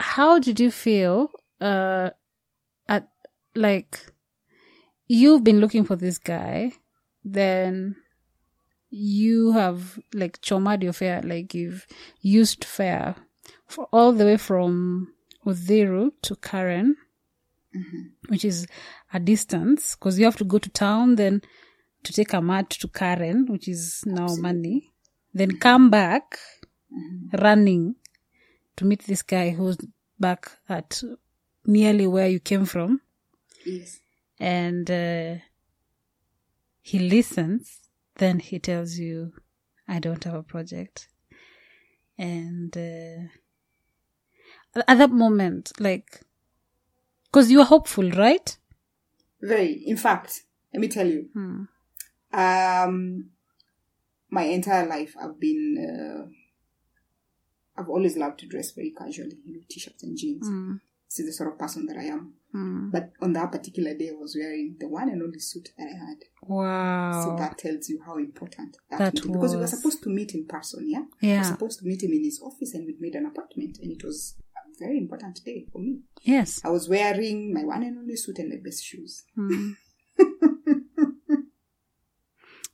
how did you feel uh at like you've been looking for this guy then you have like chomad your fare like you've used fare for all the way from Uthiru to Karen Mm-hmm. which is a distance because you have to go to town then to take a mat to Karen which is now money then come back Mm-hmm. running to meet this guy who's back at nearly where you came from Yes. and uh, he listens then he tells you i don't have a project and uh, at that moment like because you are hopeful right Very. In fact, let me tell you. Hmm. Um, my entire life, I've been. Uh, I've always loved to dress very casually, you know, t-shirts and jeans. Hmm. This is the sort of person that I am. Hmm. But on that particular day, I was wearing the one and only suit that I had. wow So that tells you how important that, That meeting- because we were supposed to meet in person, yeah. yeah. We were supposed to meet him in his office, and we made an appointment, and it was a very important day for me. yes I was wearing my one and only suit and my best shoes. Hmm.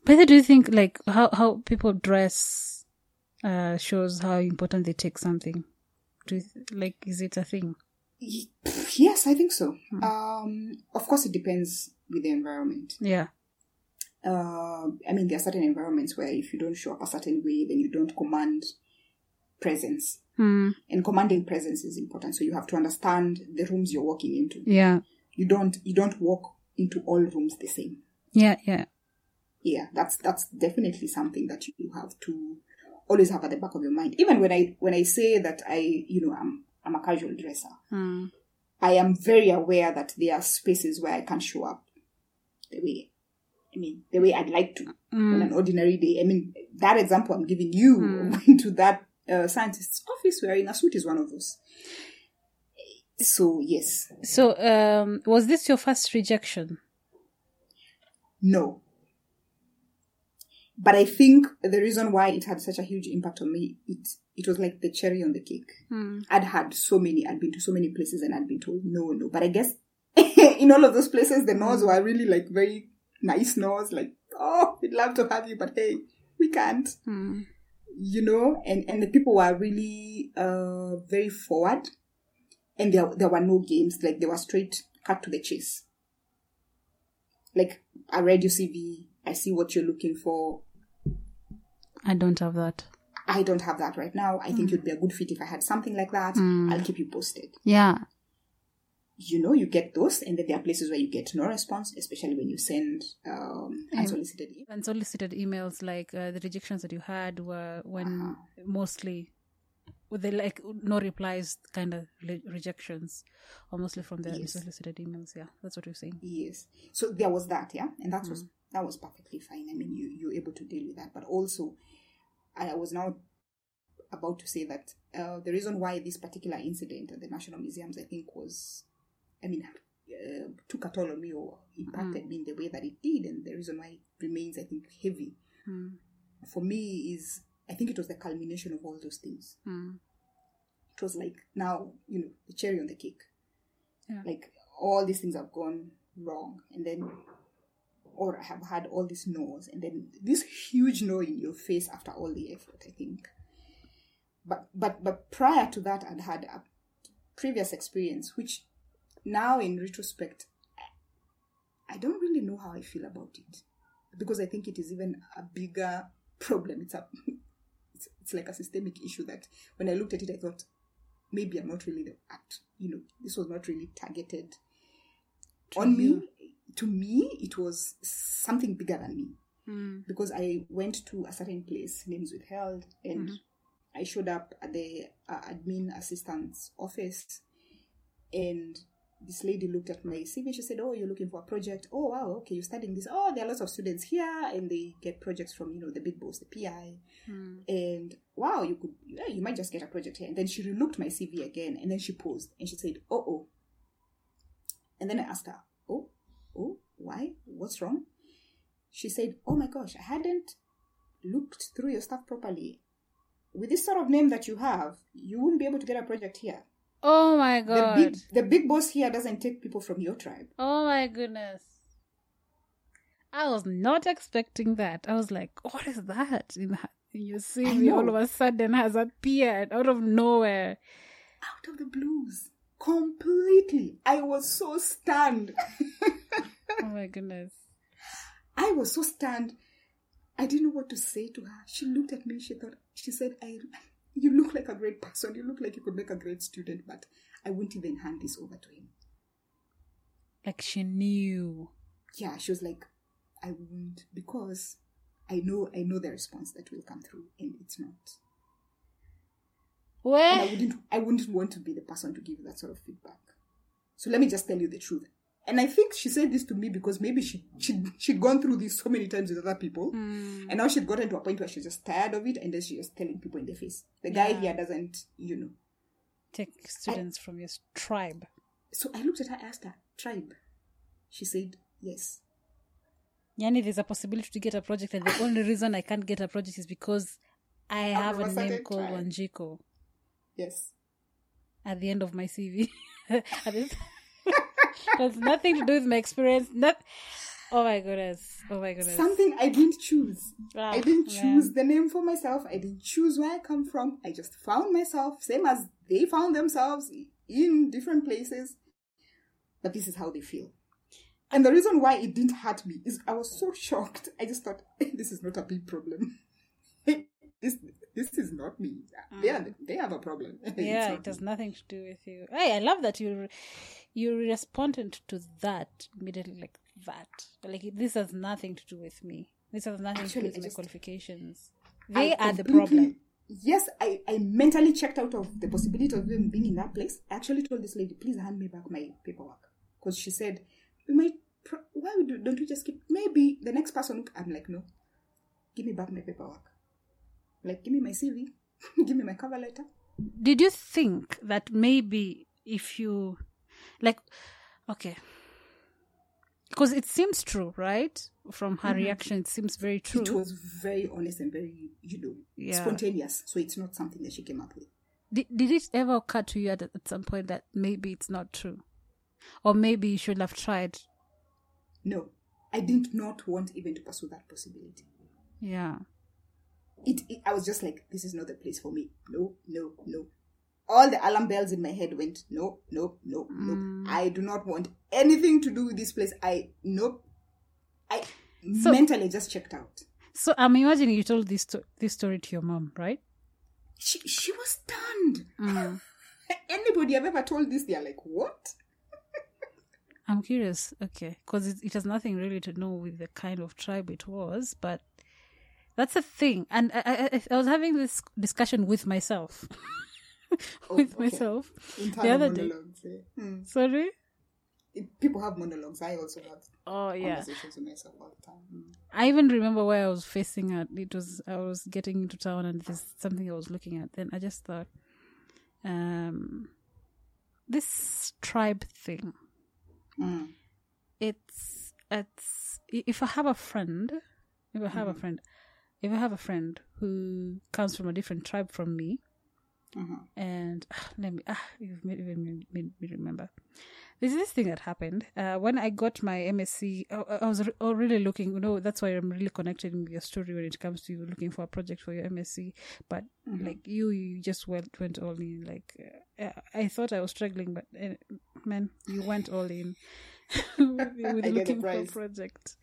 But do you think like how how people dress uh shows how important they take something? Do you th- like is it a thing? Yes, I think so. Hmm. Um, of course, it depends with the environment. Yeah. Uh, I mean, there are certain environments where if you don't show up a certain way, then you don't command presence. Hmm. And commanding presence is important. So you have to understand the rooms you're walking into. Yeah. You don't you don't walk into all rooms the same. Yeah. Yeah. Yeah, that's that's definitely something that you have to always have at the back of your mind. Even when I when I say that I you know I'm I'm a casual dresser, Hmm. I am very aware that there are spaces where I can't show up the way, I mean, the way I'd like to on Hmm. an ordinary day. I mean, that example I'm giving you Mm. going to that uh, scientist's office wearing a suit is one of those. So, yes, So um was this your first rejection? no. But I think the reason why it had such a huge impact on me, it it was like the cherry on the cake. Hmm. I'd had so many, I'd been to so many places and I'd been told no, no. But I guess in all of those places, the no's were really like very nice no's, like, oh, we'd love to have you, but hey, we can't, Hmm. you know? And, and the people were really, uh, very forward and there, there were no games, like they were straight cut to the chase. Like, I read your CV, I see what you're looking for. I don't have that. I don't have that right now. I think you'd be a good fit if I had something like that. Mm. I'll keep you posted. Yeah. you know, you get those, and then there are places where you get no response, especially when you send um, unsolicited email. Unsolicited emails like uh, the rejections that you had were when Uh-huh. mostly with the like no replies kind of re- rejections or mostly from the Yes. unsolicited emails yeah that's what you're saying Yes. So there was that, yeah, and that was that was perfectly fine. I mean, you you're able to deal with that, but also, I was now about to say that uh, the reason why this particular incident at the National Museums, I think, was, I mean, uh, took a toll on me or impacted me in the way that it did, and the reason why it remains, I think, heavy Hmm. for me is, I think it was the culmination of all those things. Hmm. it was like now you know the cherry on the cake Yeah. like all these things have gone wrong and then or I have had all these no's and then this huge no in your face after all the effort i think but but but prior to that i'd had a previous experience which now in retrospect i don't really know how i feel about it because i think it is even a bigger problem it's a it's, it's like a systemic issue that when i looked at it i thought maybe I'm not really the act. You know, this was not really targeted on me. To me, it was something bigger than me Mm. because I went to a certain place, names withheld, and Mm-hmm. I showed up at the uh, admin assistant's office, and this lady looked at my CV. She said, "Oh, you're looking for a project. Oh, wow, okay, you're studying this. Oh, there are lots of students here, and they get projects from you know the big boss, the PI, Mm. and wow, you could, yeah, you might just get a project here." And then she relooked my CV again, and then she paused and she said, "Oh, oh," and then I asked her, "Oh, why? What's wrong?" She said, "Oh my gosh, I hadn't looked through your stuff properly. With this sort of name that you have, you wouldn't be able to get a project here. Oh my The god. big, the big boss here doesn't take people from your tribe. Oh my goodness. I was not expecting that. I was like, what is that in, in your CV all of a sudden has appeared out of nowhere? Out of the blues. Completely. I was so stunned. Oh my goodness. I was so stunned. I didn't know what to say to her. She looked at me. She thought, she said, I, you look like a great person. You look like you could make a great student, but I wouldn't even hand this over to him. Like she knew. Yeah, she was like, I won't because I know, I know the response that will come through and it's not. And I wouldn't, I wouldn't want to be the person to give you that sort of feedback. So let me just tell you the truth. And I think she said this to me because maybe she she she'd gone through this so many times with other people, Mm. and now she'd gotten to a point where she's just tired of it, and then she's just telling people in the face. The guy Yeah. here doesn't, you know. Take students from your tribe. So I looked at her, I asked her, tribe. She said yes. Yani, there's a possibility to get a project, and the only reason I can't get a project is because I have a name called. Wanjiku Yes. at the end of my CV. It's- Has nothing to do with my experience. Not. Oh my goodness. Oh my goodness. Something I didn't choose. Ah, I didn't man. choose the name for myself. I didn't choose where I come from. I just found myself, same as they found themselves in different places. But this is how they feel. And the reason why it didn't hurt me is I was so shocked. I just thought, this is not a big problem. this this is not me. They, are, they have a problem. Mm. yeah, it has me. nothing to do with you. Hey, I love that you you responded to that immediately like that. Like this has nothing to do with me. This has nothing Actually, to do with I my just- qualifications. I They are the problem. Yes, I, I mentally checked out of the possibility of even being in that place. I actually told this lady, please hand me back my paperwork. Because she said, we might, why don't you just keep, maybe the next person, I'm like, no, give me back my paperwork. Like, give me my CV, give me my cover letter. Did you think that maybe if you like okay because it seems true right from her mm-hmm. reaction it seems very true It was very honest and very, you know, Yeah. spontaneous. So it's not something that she came up with. did, did it ever occur to you at, at some point that maybe it's not true or maybe you should have tried No, I did not want even to pursue that possibility. yeah it, it I was just like, this is not the place for me. No, no, no. All the alarm bells in my head went, no, no, no, no. I do not want anything to do with this place. I nope. I So- mentally just checked out. so i'm imagining you told this sto- this story to your mom right She she was stunned. Mm. Anybody I've ever told this, they're like, what? i'm curious okay because it, it has nothing really to do with the kind of tribe it was but that's a thing and i, I, I- was having this discussion with myself with okay. myself Internal other day- eh? Hmm. sorry It- People have monologues. I also have oh yeah conversations with myself all the time. Hmm. I even remember where I was facing at. It was I was getting into town and there's something I was looking at. Then I just thought, um, this tribe thing. Hmm. It's it's if I have a friend, if I have a friend, if I have a friend who comes from a different tribe from me, Mhm. and let me ah, you've made, even made, made me remember. There's this thing that happened uh, when I got my MSc. I, I was re- really looking. You know, that's why I'm really connected with your story when it comes to you looking for a project for your MSc. But like you, you just went went all in. Like uh, I thought I was struggling, but uh, man, you went all in with, with I get the looking for a project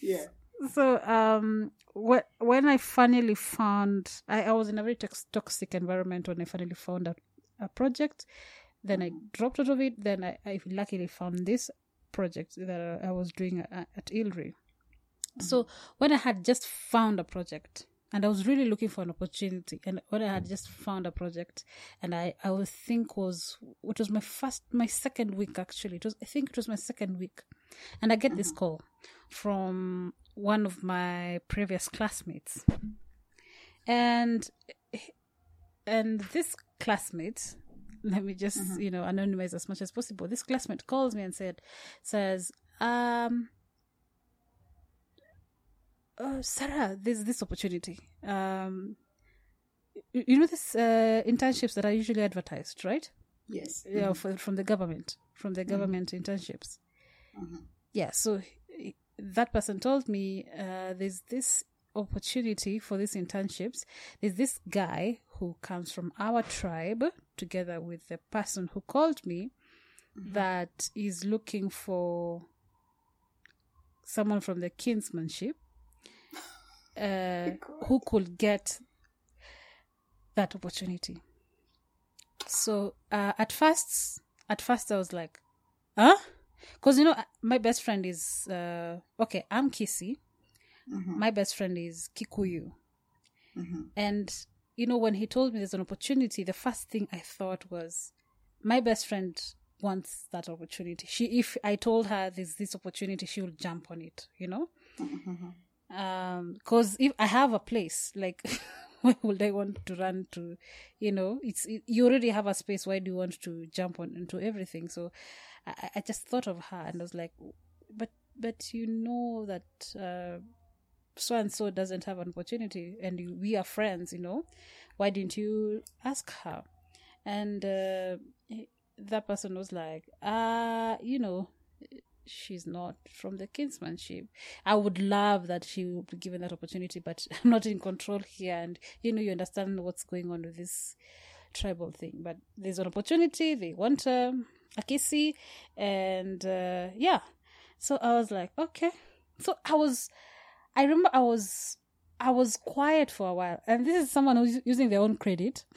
Yeah. So um wh- when i finally found I, I was in a very tox- toxic environment when i finally found out a project. Then I dropped out of it. Then I, I luckily found this project that I was doing at, at Ilri. So when I had just found a project and I was really looking for an opportunity, and when I had just found a project, and I I would think was it was my first my second week actually. It was I think it was my second week, and I get this call from one of my previous classmates, and and this classmate let me just you know anonymize as much as possible. This classmate calls me and said says um uh, sarah there's this opportunity. Um you you know this uh, internships that are usually advertised right? Yes. yeah for, from the government from the government internships. Yeah so that person told me uh, there's this opportunity for these internships. There's this guy who comes from our tribe together with the person who called me that is looking for someone from the kinsmanship uh, who could get that opportunity. So uh, at first at first i was like huh because you know my best friend is uh, okay i'm Kisii. My best friend is kikuyu. And you know when he told me there's an opportunity the first thing i thought was my best friend wants that opportunity. She if i told her there's this opportunity she will jump on it you know? Um because if i have a place like why would i want to run to? You know it's it, you already have a space. Why do you want to jump on into everything? So i i just thought of her and i was like but but you know that uh so and so doesn't have an opportunity and you- we are friends you know. Why didn't you ask her? And uh, that person was like uh you know she's not from the kinsmanship. I would love that she would be given that opportunity but i'm not in control here and you know you understand what's going on with this tribal thing. But there's an opportunity they want um, a Kisii and uh, yeah so i was like okay so i was i remember i was i was quiet for a while and this is someone who's using their own credit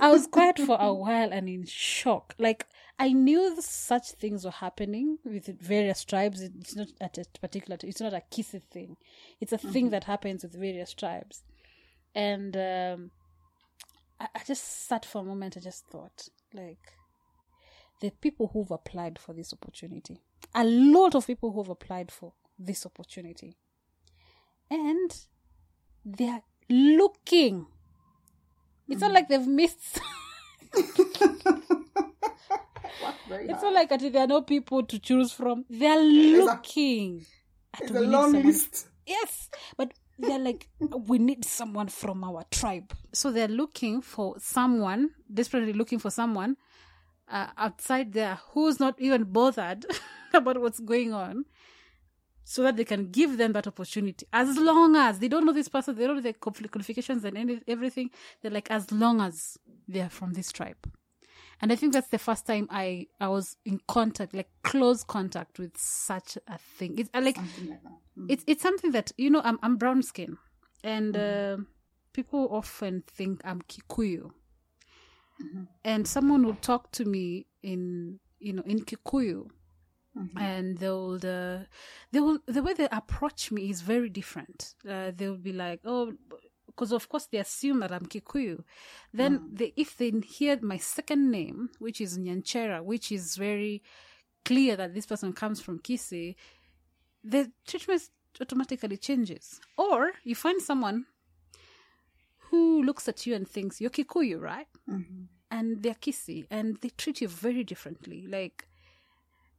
I was quiet for a while and in shock. Like I knew such things were happening with various tribes. It's not at a particular. It's not a Kisii thing. It's a thing that happens with various tribes, and um, I, I just sat for a moment. I just thought, like, the people who've applied for this opportunity, a lot of people who've applied for this opportunity, and they're looking it's not mm. like they've missed. It's not like there are no people to choose from. They're looking. at It's we a long someone- list. Yes, but they're like, we need someone from our tribe. So they're looking for someone, desperately looking for someone uh, outside there who's not even bothered about what's going on so that they can give them that opportunity as long as they don't know this person, they don't know the qualifications and any, everything. They're like, as long as they're from this tribe. And I think that's the first time I, I was in contact, like close contact with such a thing. It's uh, like, Something like that. Mm. it's it's something that you know I'm I'm brown skin, and uh, people often think I'm Kikuyu, and someone will talk to me in you know in Kikuyu, and they'll uh, they will the way they approach me is very different. Uh, they'll be like, oh. Because of course they assume that I'm Kikuyu, then they, if they hear my second name, which is Nyanchera, which is very clear that this person comes from Kisii, the treatment automatically changes. Or you find someone who looks at you and thinks you're Kikuyu, right? Mm-hmm. And they're Kisii and they treat you very differently. Like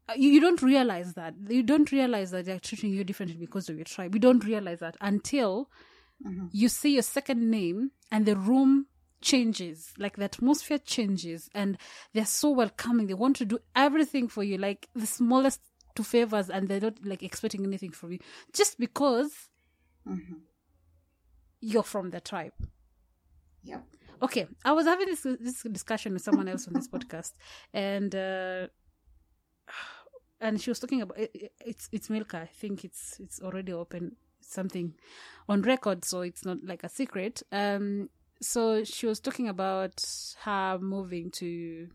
uh, you, you don't realize that. You don't realize that they're treating you differently because of your tribe. You don't realize that until you see your second name and the room changes like the atmosphere changes and they're so welcoming they want to do everything for you like the smallest to favors and they're not like expecting anything from you just because you're from the tribe Yep. okay i was having this this discussion with someone else on this podcast and uh and she was talking about it, it- it's it's milka. I think it's it's already open something on record so it's not like a secret. Um so she was talking about her moving to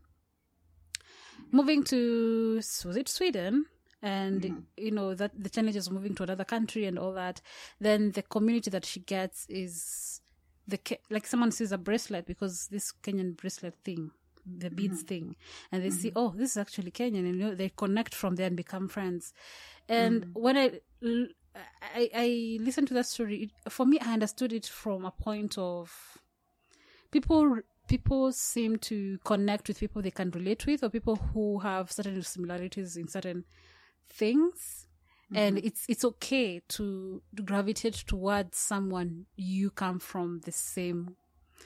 moving to was it Sweden? And you know that the challenges of moving to another country and all that. Then the community that she gets is the like someone sees a bracelet because this Kenyan bracelet thing the beads mm-hmm. thing and they see mm-hmm. oh this is actually Kenyan and you know they connect from there and become friends. And mm. when I I listened to that story it, for me I understood it from a point of people people seem to connect with people they can relate with or people who have certain similarities in certain things and mm-hmm. it's it's okay to, gravitate towards someone you come from the same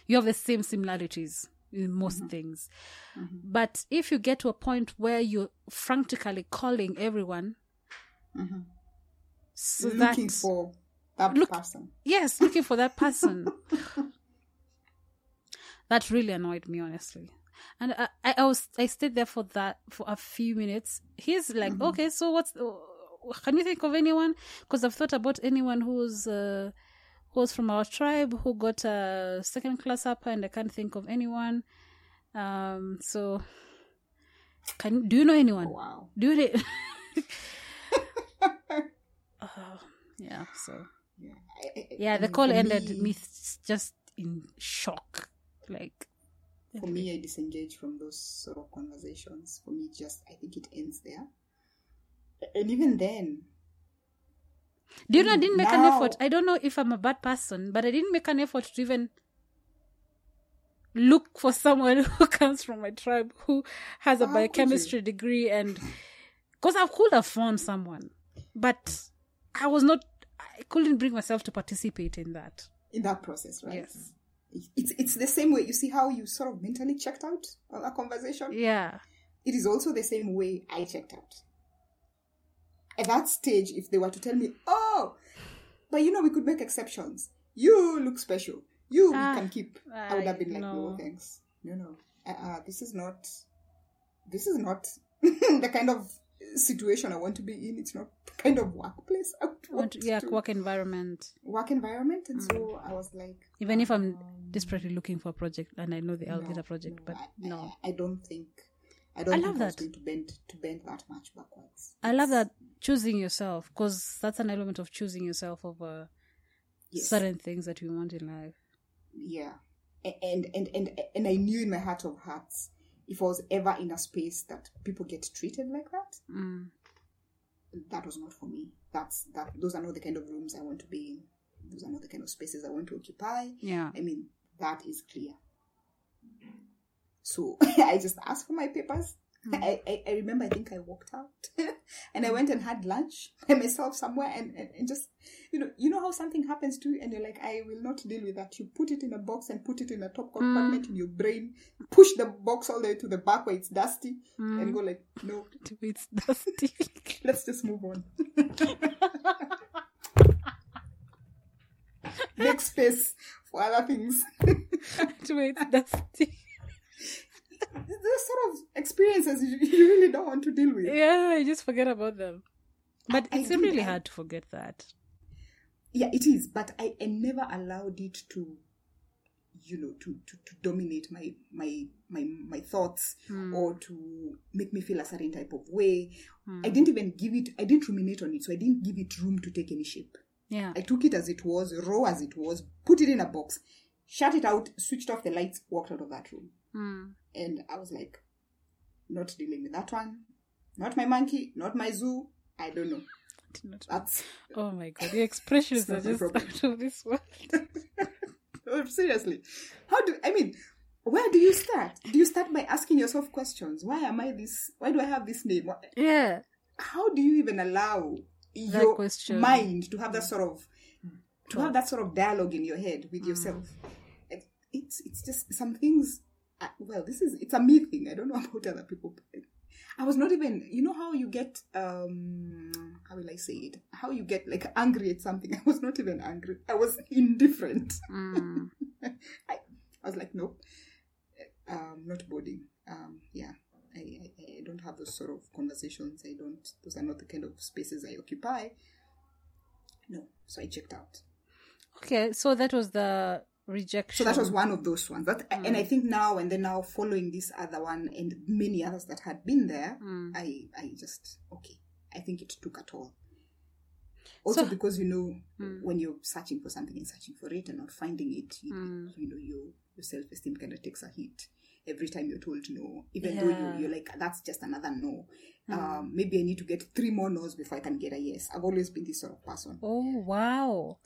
you have the same similarities in most mm-hmm. things. Mm-hmm. But if you get to a point where you're frantically calling everyone so Looking that for that Look- person. yes looking for that person. That really annoyed me honestly. And I, I, I was i stayed there for that for a few minutes. He's like okay so what's can you think of anyone because i've thought about anyone who's uh who's from our tribe who got a second class upper and i can't think of anyone um so can do you know anyone Wow. do you know Oh, yeah so Yeah. I- I- yeah, the call ended me- me just in shock. Like, For me, I disengage from those sort of conversations. For me, just I think it ends there. And even then, do you know I didn't make an effort? I don't know if I'm a bad person, but I didn't make an effort to even look for someone who comes from my tribe who has a How could you? biochemistry degree and because I could have found someone, but I was not. I couldn't bring myself to participate in that. in that process, right? Yes. It's it's the same way. You see how you sort of mentally checked out on a conversation. Yeah, It is also the same way I checked out. At that stage, if they were to tell me, "Oh, but you know, we could make exceptions. You look special. You Ah, we can keep," I would have been like, no. "No, thanks. No, no. Uh, this is not. This is not the kind of situation I want to be in. It's not the kind of workplace I want Want- yeah, to work environment. work environment." And so I was like, Even if I'm desperately looking for a project and I know the I'll get a project, but I, no. I, I don't think. I don't I think love I was that. to bend to bend that much backwards. I love that choosing yourself because that's an element of choosing yourself over Yes. certain things that you want in life. yeah and and and and i knew in my heart of hearts if i was ever in a space that people get treated like that Mm. that was not for me that's that those are not the kind of rooms i want to be in those are not the kind of spaces i want to occupy Yeah. i mean that is clear so i just asked for my papers hmm. I, I, I remember I think I walked out and I went and had lunch by myself somewhere and, and, and just you know you know how something happens to you and you're like I will not deal with that. You put it in a box and put it in a top compartment hmm. in your brain, push the box all the way to the back where it's dusty and hmm. go like no, It's dusty. let's just move on. Make space for other things. To it's dusty. Those sort of experiences you, you really don't want to deal with. Yeah, you just forget about them. But I it's did, really hard to forget that. yeah it is but I, I never allowed it to you know to, to, to dominate my my my my thoughts hmm. or to make me feel a certain type of way hmm. i didn't even give it i didn't ruminate on it so i didn't give it room to take any shape Yeah. i took it as it was raw as it was put it in a box shut it out switched off the lights walked out of that room Mm. and i was like not dealing with that one. Not my monkey not my zoo. I don't know. Not- that's Oh my god, the expressions are just out of this world. Seriously. How do i mean where do you start? Do you start by asking yourself questions? Why am i this why do i have this name? Yeah. how do you even allow your question. mind to have that sort of to have that sort of dialogue in your head with yourself? It's it's just some things uh, well this is it's a me thing i don't know about other people i was not even you know how you get um how will i say it how you get like angry at something i was not even angry i was indifferent Mm. I, I was like, nope, um, not boarding. Um, yeah, I, I, I don't have those sort of conversations. I don't. Those are not the kind of spaces I occupy. No, so I checked out. Okay, so that was the rejection. So that was one of those ones. That, And I mm. think now and then now following this other one and many others that had been there, mm. I I just okay. I think it took a toll. Also So- because you know mm. when you're searching for something and searching for it and not finding it, you, you know your your self esteem kind of takes a hit every time you're told no. Even though you, you're like that's just another no. Um, maybe I need to get three more no's before I can get a yes. I've always been this sort of person. Oh wow!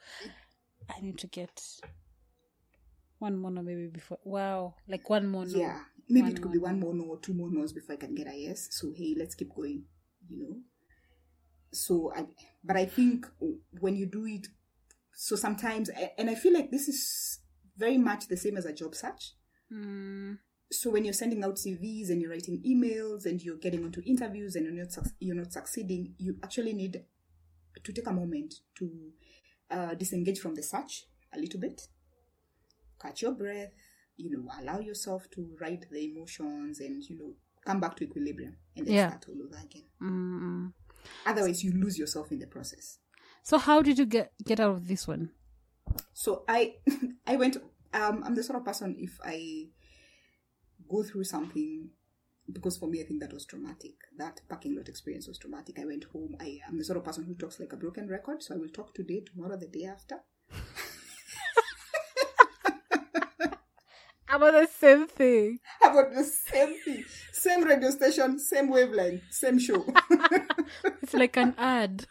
I need to get one more no maybe before. Wow, like one more. Yeah, maybe One it could be one more no or two more no's before I can get a yes. So hey, let's keep going. You know. So I, but I think when you do it, so sometimes, and I feel like this is very much the same as a job search. Mm, So when you're sending out CVs and you're writing emails and you're getting onto interviews and you're not you're not succeeding, you actually need to take a moment to uh, disengage from the search a little bit, catch your breath, you know, allow yourself to ride the emotions and you know come back to equilibrium and then Yeah. start all over again. mm. Otherwise, you lose yourself in the process. So how did you get get out of this one? So I I went um I'm the sort of person if I go through something because for me I think that was traumatic. That parking lot experience was traumatic. I went home. I am the sort of person who talks like a broken record, so I will talk today, tomorrow, the day after. About the same thing. About the same thing. Same radio station, same wavelength, same show. It's like an ad,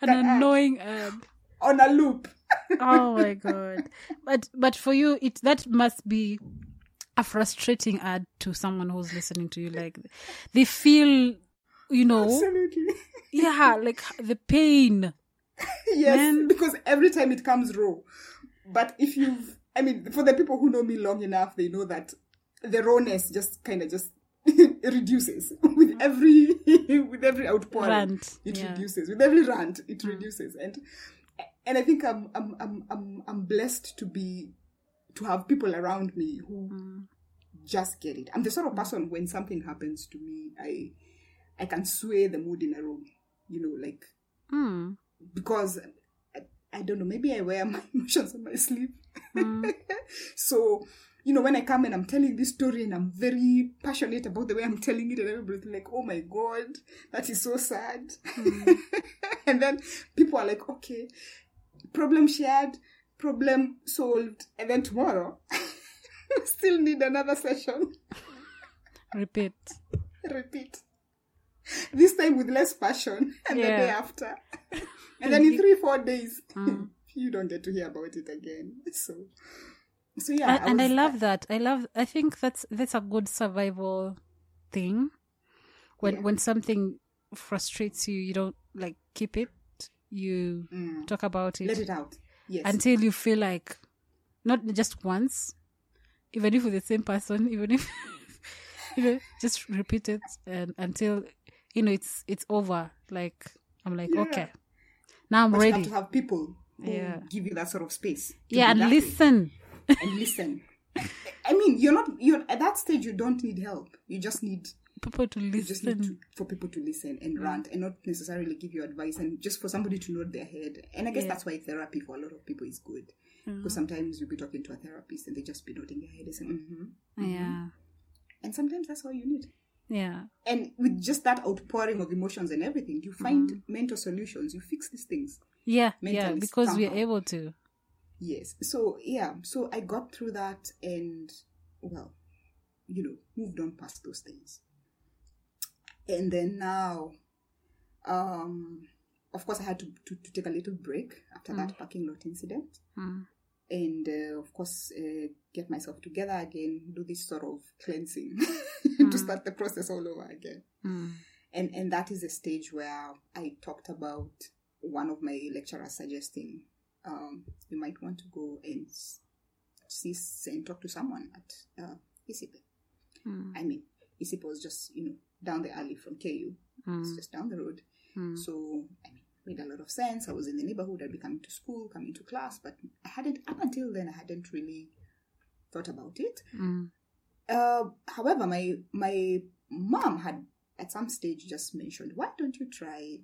an An ad. annoying ad. On a loop. Oh my god! But but for you, it that must be a frustrating ad to someone who's listening to you. Like they feel, you know, Absolutely. yeah, like the pain. yes, Man. because every time it comes raw. But if you've, I mean, for the people who know me long enough, they know that the rawness just kind of just reduces with every with every outpouring. Rant, It yeah. reduces with every rant. It reduces, and and I think I'm I'm I'm I'm I'm blessed to be to have people around me who just get it. I'm the sort of person when something happens to me, I I can sway the mood in a room. You know, like Hmm. because I, don't know, maybe I wear my emotions on my sleeve. Mm. so, you know, when I come and I'm telling this story and I'm very passionate about the way I'm telling it, and everybody's like, oh my God, that is so sad. Mm. and then people are like, okay, problem shared, problem solved. And then tomorrow, still need another session. Repeat. Repeat. This time with less passion, and the day after. And then in three, four days, hmm. you don't get to hear about it again. So, so yeah. and, and I love that. I love. I think that's that's a good survival thing. When Yeah. when something frustrates you, you don't like keep it. You hmm. talk about it, Let it out. Yes. until you feel like not just once, even if with the same person, even if you know, just repeat it and until you know it's it's over. Like I'm like Yeah. okay, now I'm but you have ready. to have people who Yeah. give you that sort of space. Yeah, and listen. and listen. I mean, you're not. You're at that stage. You don't need help. You just need People to you just need listen. to, for people to listen and rant and not necessarily give you advice and just for somebody to nod their head. And I guess Yeah. that's why therapy for a lot of people is good. Because sometimes you'll be talking to a therapist and they just be nodding their head and saying, mm-hmm. Yeah, And sometimes that's all you need. Yeah. And with just that outpouring of emotions and everything, you find mental solutions. You fix these things. Yeah, yeah, because we are able to. Yes. So yeah. So I got through that and well, you know, moved on past those things. And then now, um, of course, I had to, to, to take a little break after that parking lot incident, Mm. And uh, of course, uh, get myself together again, do this sort of cleansing to start the process all over again. Mm. And and that is a stage where I talked about one of my lecturers suggesting um, you might want to go and see and talk to someone at uh, ICIPE. Mm. I mean, ICIPE was just you know down the alley from KU. It's just down the road. So I mean, made a lot of sense. I was in the neighborhood. I'd be coming to school, coming to class, but I hadn't up until then. I hadn't really thought about it. Mm. Uh, however, my my mom had at some stage just mentioned, "Why don't you try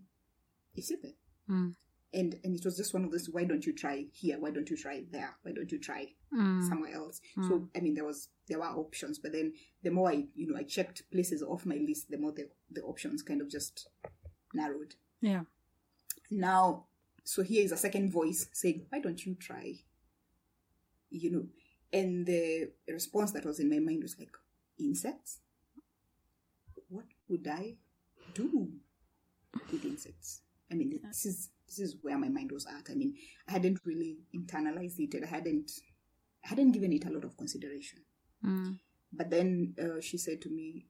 ICIPE?" Mm. and and it was just one of those why don't you try here why don't you try there why don't you try Mm. somewhere else so i mean there was there were options but then the more i you know i checked places off my list the more the, the options kind of just narrowed Yeah. Now so here is a second voice saying why don't you try? You know and the response that was in my mind was like insects? What would i do with insects? I mean this is this is where my mind was at. I mean i hadn't really internalized it and i hadn't I hadn't given it a lot of consideration. Mm. but then uh, she said to me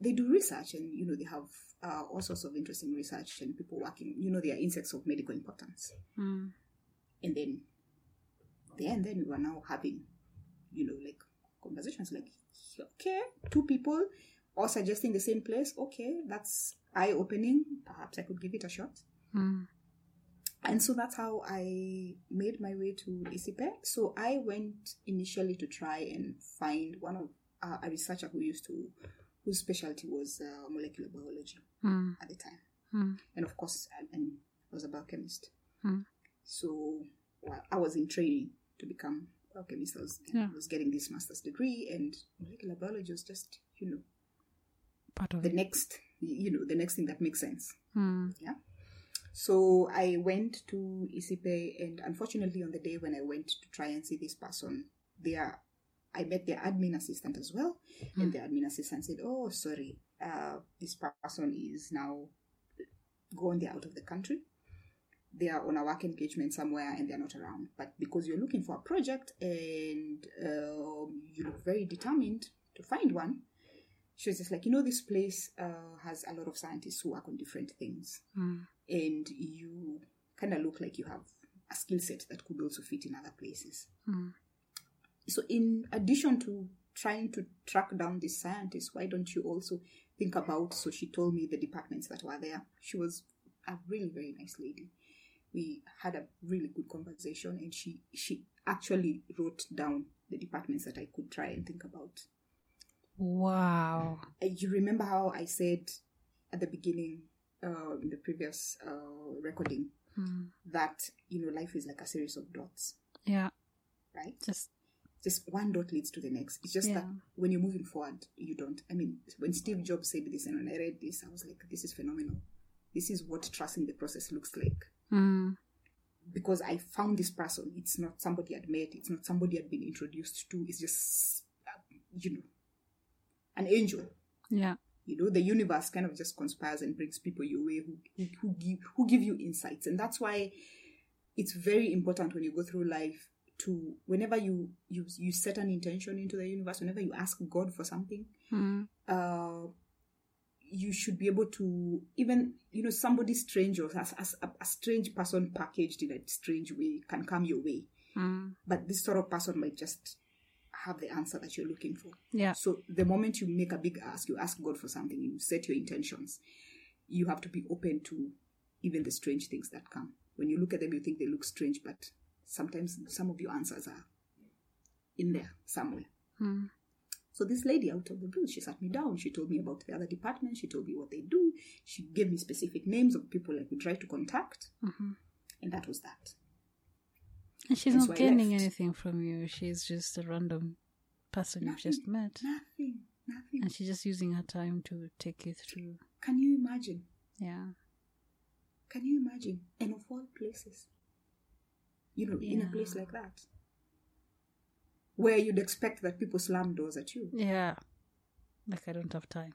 they do research and you know they have uh, all sorts of interesting research and people working you know they are insects of medical importance Mm. and then there and then we were now having you know like conversations like okay two people all suggesting the same place okay that's eye opening perhaps i could give it a shot Mm. and so that's how I made my way to ICIPE. So I went initially to try and find one of uh, a researcher who used to, whose specialty was uh, molecular biology Mm. at the time, Mm. and of course, I, I was a biochemist. Mm. So well, I was in training to become a biochemist. I was, Yeah. I was getting this master's degree, and molecular biology was just you know Part of the it. next you know the next thing that makes sense. Mm. So I went to ICIPE, and unfortunately, on the day when I went to try and see this person, there I met their admin assistant as well, and the admin assistant said, "Oh, sorry, uh, this person is now gone. They're out of the country. They are on a work engagement somewhere, and they're not around. But because you're looking for a project and um, you look very determined to find one." She was just like, you know, this place uh, has a lot of scientists who work on different things Mm. and you kind of look like you have a skill set that could also fit in other places. Mm. So, in addition to trying to track down this scientist, why don't you also think about? So, she told me the departments that were there. She was a really very nice lady. We had a really good conversation, and she she actually wrote down the departments that I could try and think about. Wow. You remember how I said at the beginning, uh, in the previous uh, recording, Mm. that you know life is like a series of dots Yeah. right Just just one dot leads to the next. It's just that when you're moving forward you don't i mean when steve jobs said this and when i read this i was like this is phenomenal. This is what trusting the process looks like. Mm. because i found this person. It's not somebody i'd met. It's not somebody i'd been introduced to. It's just uh, you know an angel. Yeah. you know the universe kind of just conspires and brings people your way who, who, who give who give you insights. And that's why it's very important when you go through life to whenever you you you set an intention into the universe whenever you ask god for something Mm. uh you should be able to even you know somebody strange or as, as a, a strange person packaged in a strange way can come your way Mm. but this sort of person might just have the answer that you're looking for Yeah. so the moment you make a big ask, you ask God for something, you set your intentions, you have to be open to even the strange things that come. When you look at them, you think they look strange, but sometimes some of your answers are in there somewhere. Mm. So this lady out of the blue, she sat me down. She told me about the other department. She told me what they do. She gave me specific names of people I could try to contact, hmm and that was that. And she's not gaining anything from you. She's just a random person you've just met. Nothing, nothing. And she's just using her time to take you through. Can you imagine? Yeah. Can you imagine? And of all places, you know, in a place like that, where you'd expect that people slam doors at you. Yeah. Like I don't have time.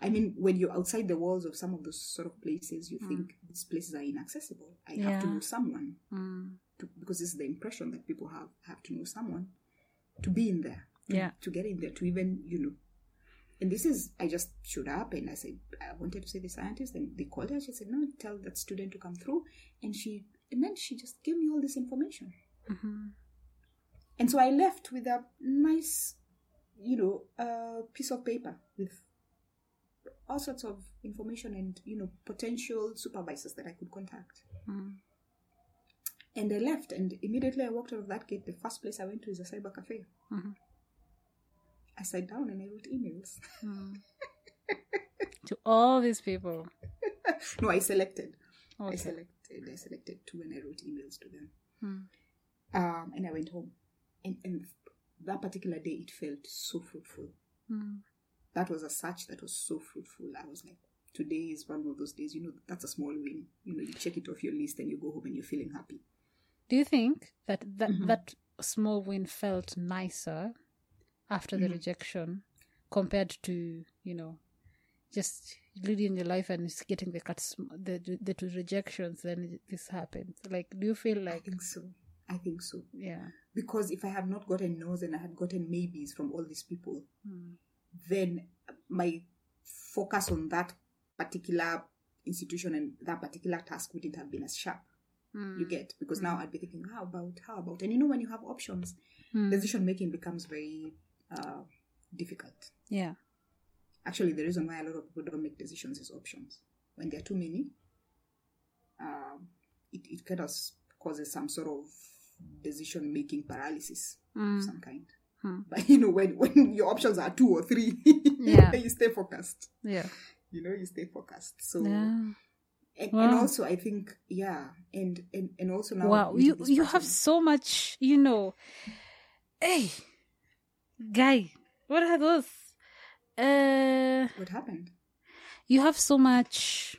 I mean, when you're outside the walls of some of those sort of places, you think these places are inaccessible. I have to know someone Mm. to, because this is the impression that people have have to know someone to be in there. To, Yeah. To get in there, to even you know. And this is, I just showed up and I said, I wanted to see the scientist. And they called her. She said, no, tell that student to come through. And she, and then she just gave me all this information. hmm And so I left with a nice, you know, uh, piece of paper with all sorts of information and, you know, potential supervisors that I could contact. Mm. And I left, and immediately I walked out of that gate. The first place I went to is a cyber cafe. Mhm. I sat down and I wrote emails. Mm. to all these people. no, I selected. I Okay. Selected I selected two and I wrote emails to them. Hmm. Um, and I went home. And, and that particular day, it felt so fruitful. Hmm. That was a search that was so fruitful. I was like, today is one of those days, you know, that's a small win. You know, you check it off your list and you go home and you're feeling happy. Do you think that that, Mhm. that small win felt nicer after the Mhm. rejection compared to you know just leading your life and just getting the cuts the the, two rejections then this happened like do you feel like I think so. I think so. yeah Because if I had not gotten no's and I had gotten maybes from all these people, Hmm. then my focus on that particular institution and that particular task wouldn't have been as sharp. Hmm. You get because now I'd be thinking, how about, how about, and you know when you have options, Hmm. decision making becomes very uh, difficult. yeah Actually, the reason why a lot of people don't make decisions is options. When there are too many, um, it it kind of causes some sort of decision making paralysis Hmm. of some kind. Hmm. But you know, when when your options are two or three, Yeah. you stay focused. yeah You know, you stay focused. So yeah and, and also I think yeah, and and, and also now wow you you have so much you know hey guy what are those uh what happened? you have so much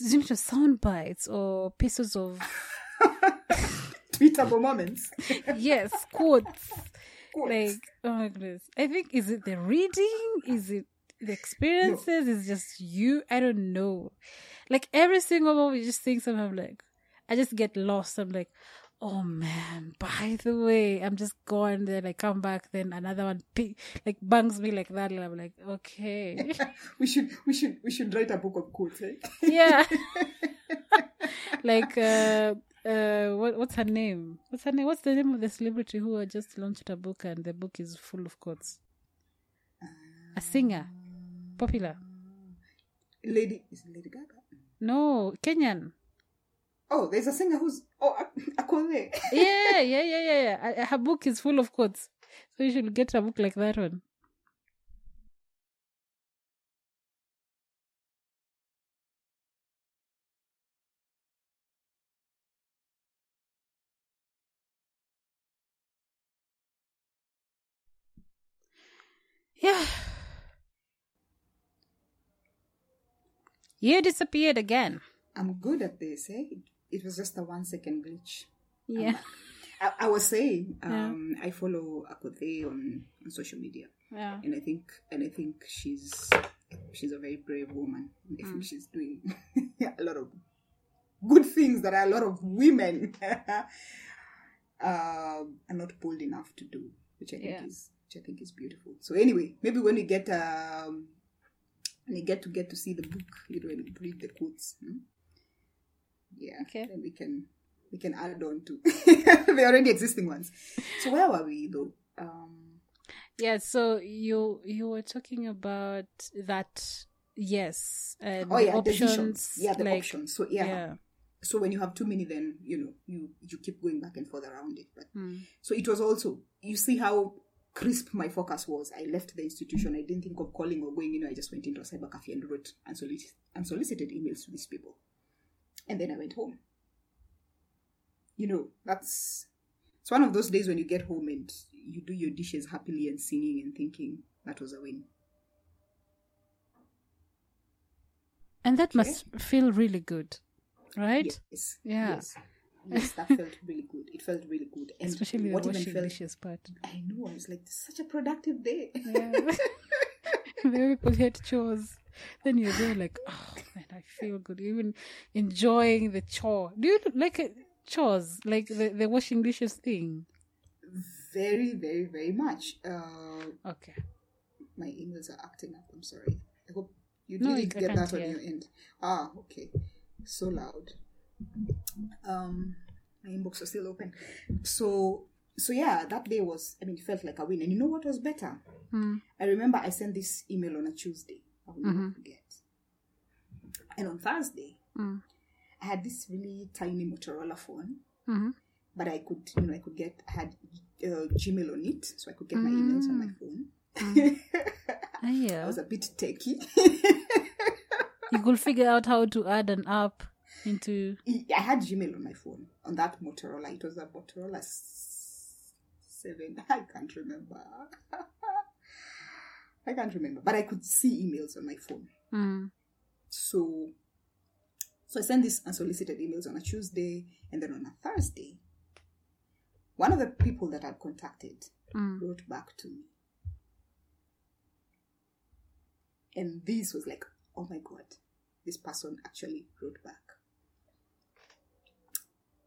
you know, sound bites or pieces of Tweetable moments. yes quotes. Quotes. like oh my goodness. I think is it the reading? Is it the experiences? Is just you? I don't know. Like every single moment you just think something i'm like i just get lost. I'm like oh man. By the way i'm just gone then i come back then another one like bangs me like that. And i'm like okay. We should we should we should write a book of quotes, eh? yeah. Like uh uh what, what's her name? What's her name? What's the name of the celebrity who just launched a book and the book is full of quotes? A singer. Popular. Lady is Lady Gaga? no kenyan Oh, there's a singer who's oh Ak- Akole. yeah yeah yeah yeah yeah. Her book is full of quotes. So you should get a book like that one. Yeah. You disappeared again. I'm good at this, eh? It, was just a one second glitch. yeah I, I was saying, um, I follow Akothee on, on social media, yeah and I think, and I think she's she's a very brave woman. I think she's doing a lot of good things that a lot of women uh, are not bold enough to do, which I think Yeah. is which I think is beautiful. So anyway, maybe when we get um, when we get to get to see the book, you know, and read the quotes. hmm? Yeah, Okay. then we can we can add on to the already existing ones. So where were we though? Um, Yeah, so you you were talking about that yes and oh the yeah, options decisions. Yeah, the like, options. So yeah. yeah. So when you have too many, then you know you you keep going back and forth around it. But Mm. so it was also you see how crisp my focus was. I left the institution. I didn't think of calling or going. You know, I just went into a cyber cafe and wrote unsolicited, unsolicited emails to these people, and then I went home. You know, that's it's one of those days when you get home and you do your dishes happily and singing and thinking that was a win. And that must feel really good, right? Yes. Yeah. Yes. Yes, that felt really good. It felt really good. And Especially the what even washing felt dishes part. I know. I was like, such a productive day. Yeah. the people had chores. Then you're there like, oh man, I feel good. Even enjoying the chore. Do you like uh, chores? Like the, the washing dishes thing? very, very, very much. Uh, Okay. my emails are acting up. I'm sorry. I hope you didn't I get that on your end. Ah, okay. So loud. Um, my inbox was still open. So, so yeah, that day was. I mean, it felt like a win. And you know what was better? Mm. I remember I sent this email on a Tuesday. I will never Mhm. forget. And on Thursday, Mm. I had this really tiny Motorola phone, hmm but I could, you know, I could get I had uh, Gmail on it, so I could get my emails on Mm. my phone. Ah, I yeah. was a bit techy. You could figure out how to add an app into. I had Gmail on my phone on that Motorola. It was a Motorola seven. I can't remember. I can't remember, but I could see emails on my phone. Mm. So, so I sent these unsolicited emails on a Tuesday, and then on a Thursday, one of the people that I'd contacted Mm. wrote back to me, and this was like, oh my god, this person actually wrote back,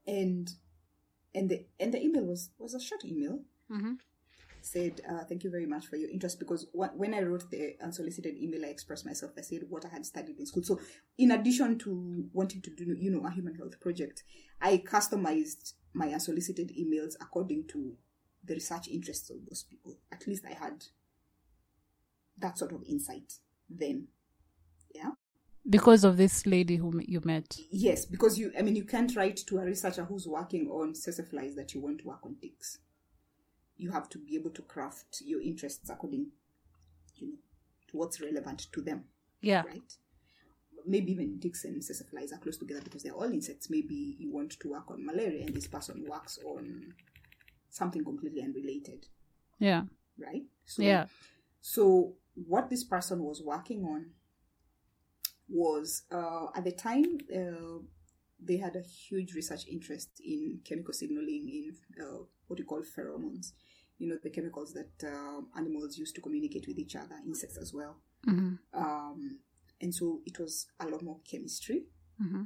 and and the and the email was was a short email hmm said uh, thank you very much for your interest because wh- when i wrote the unsolicited email i expressed myself i said what i had studied in school. So in addition to wanting to do you know a human health project i customized my unsolicited emails according to the research interests of those people. At least i had that sort of insight then. Yeah? Because of this lady who m- you met. yes because you i mean you can't write to a researcher who's working on flies that you want to work on ticks you have to be able to craft your interests according you know to what's relevant to them Yeah. right maybe even ticks and flies are close together because they're all insects maybe you want to work on malaria and this person works on something completely unrelated Yeah. right so Yeah. so what this person was working on was uh, at the time uh, they had a huge research interest in chemical signaling in uh, what you call pheromones. You know the chemicals that uh, animals use to communicate with each other, insects as well. hmm Um, and so it was a lot more chemistry. hmm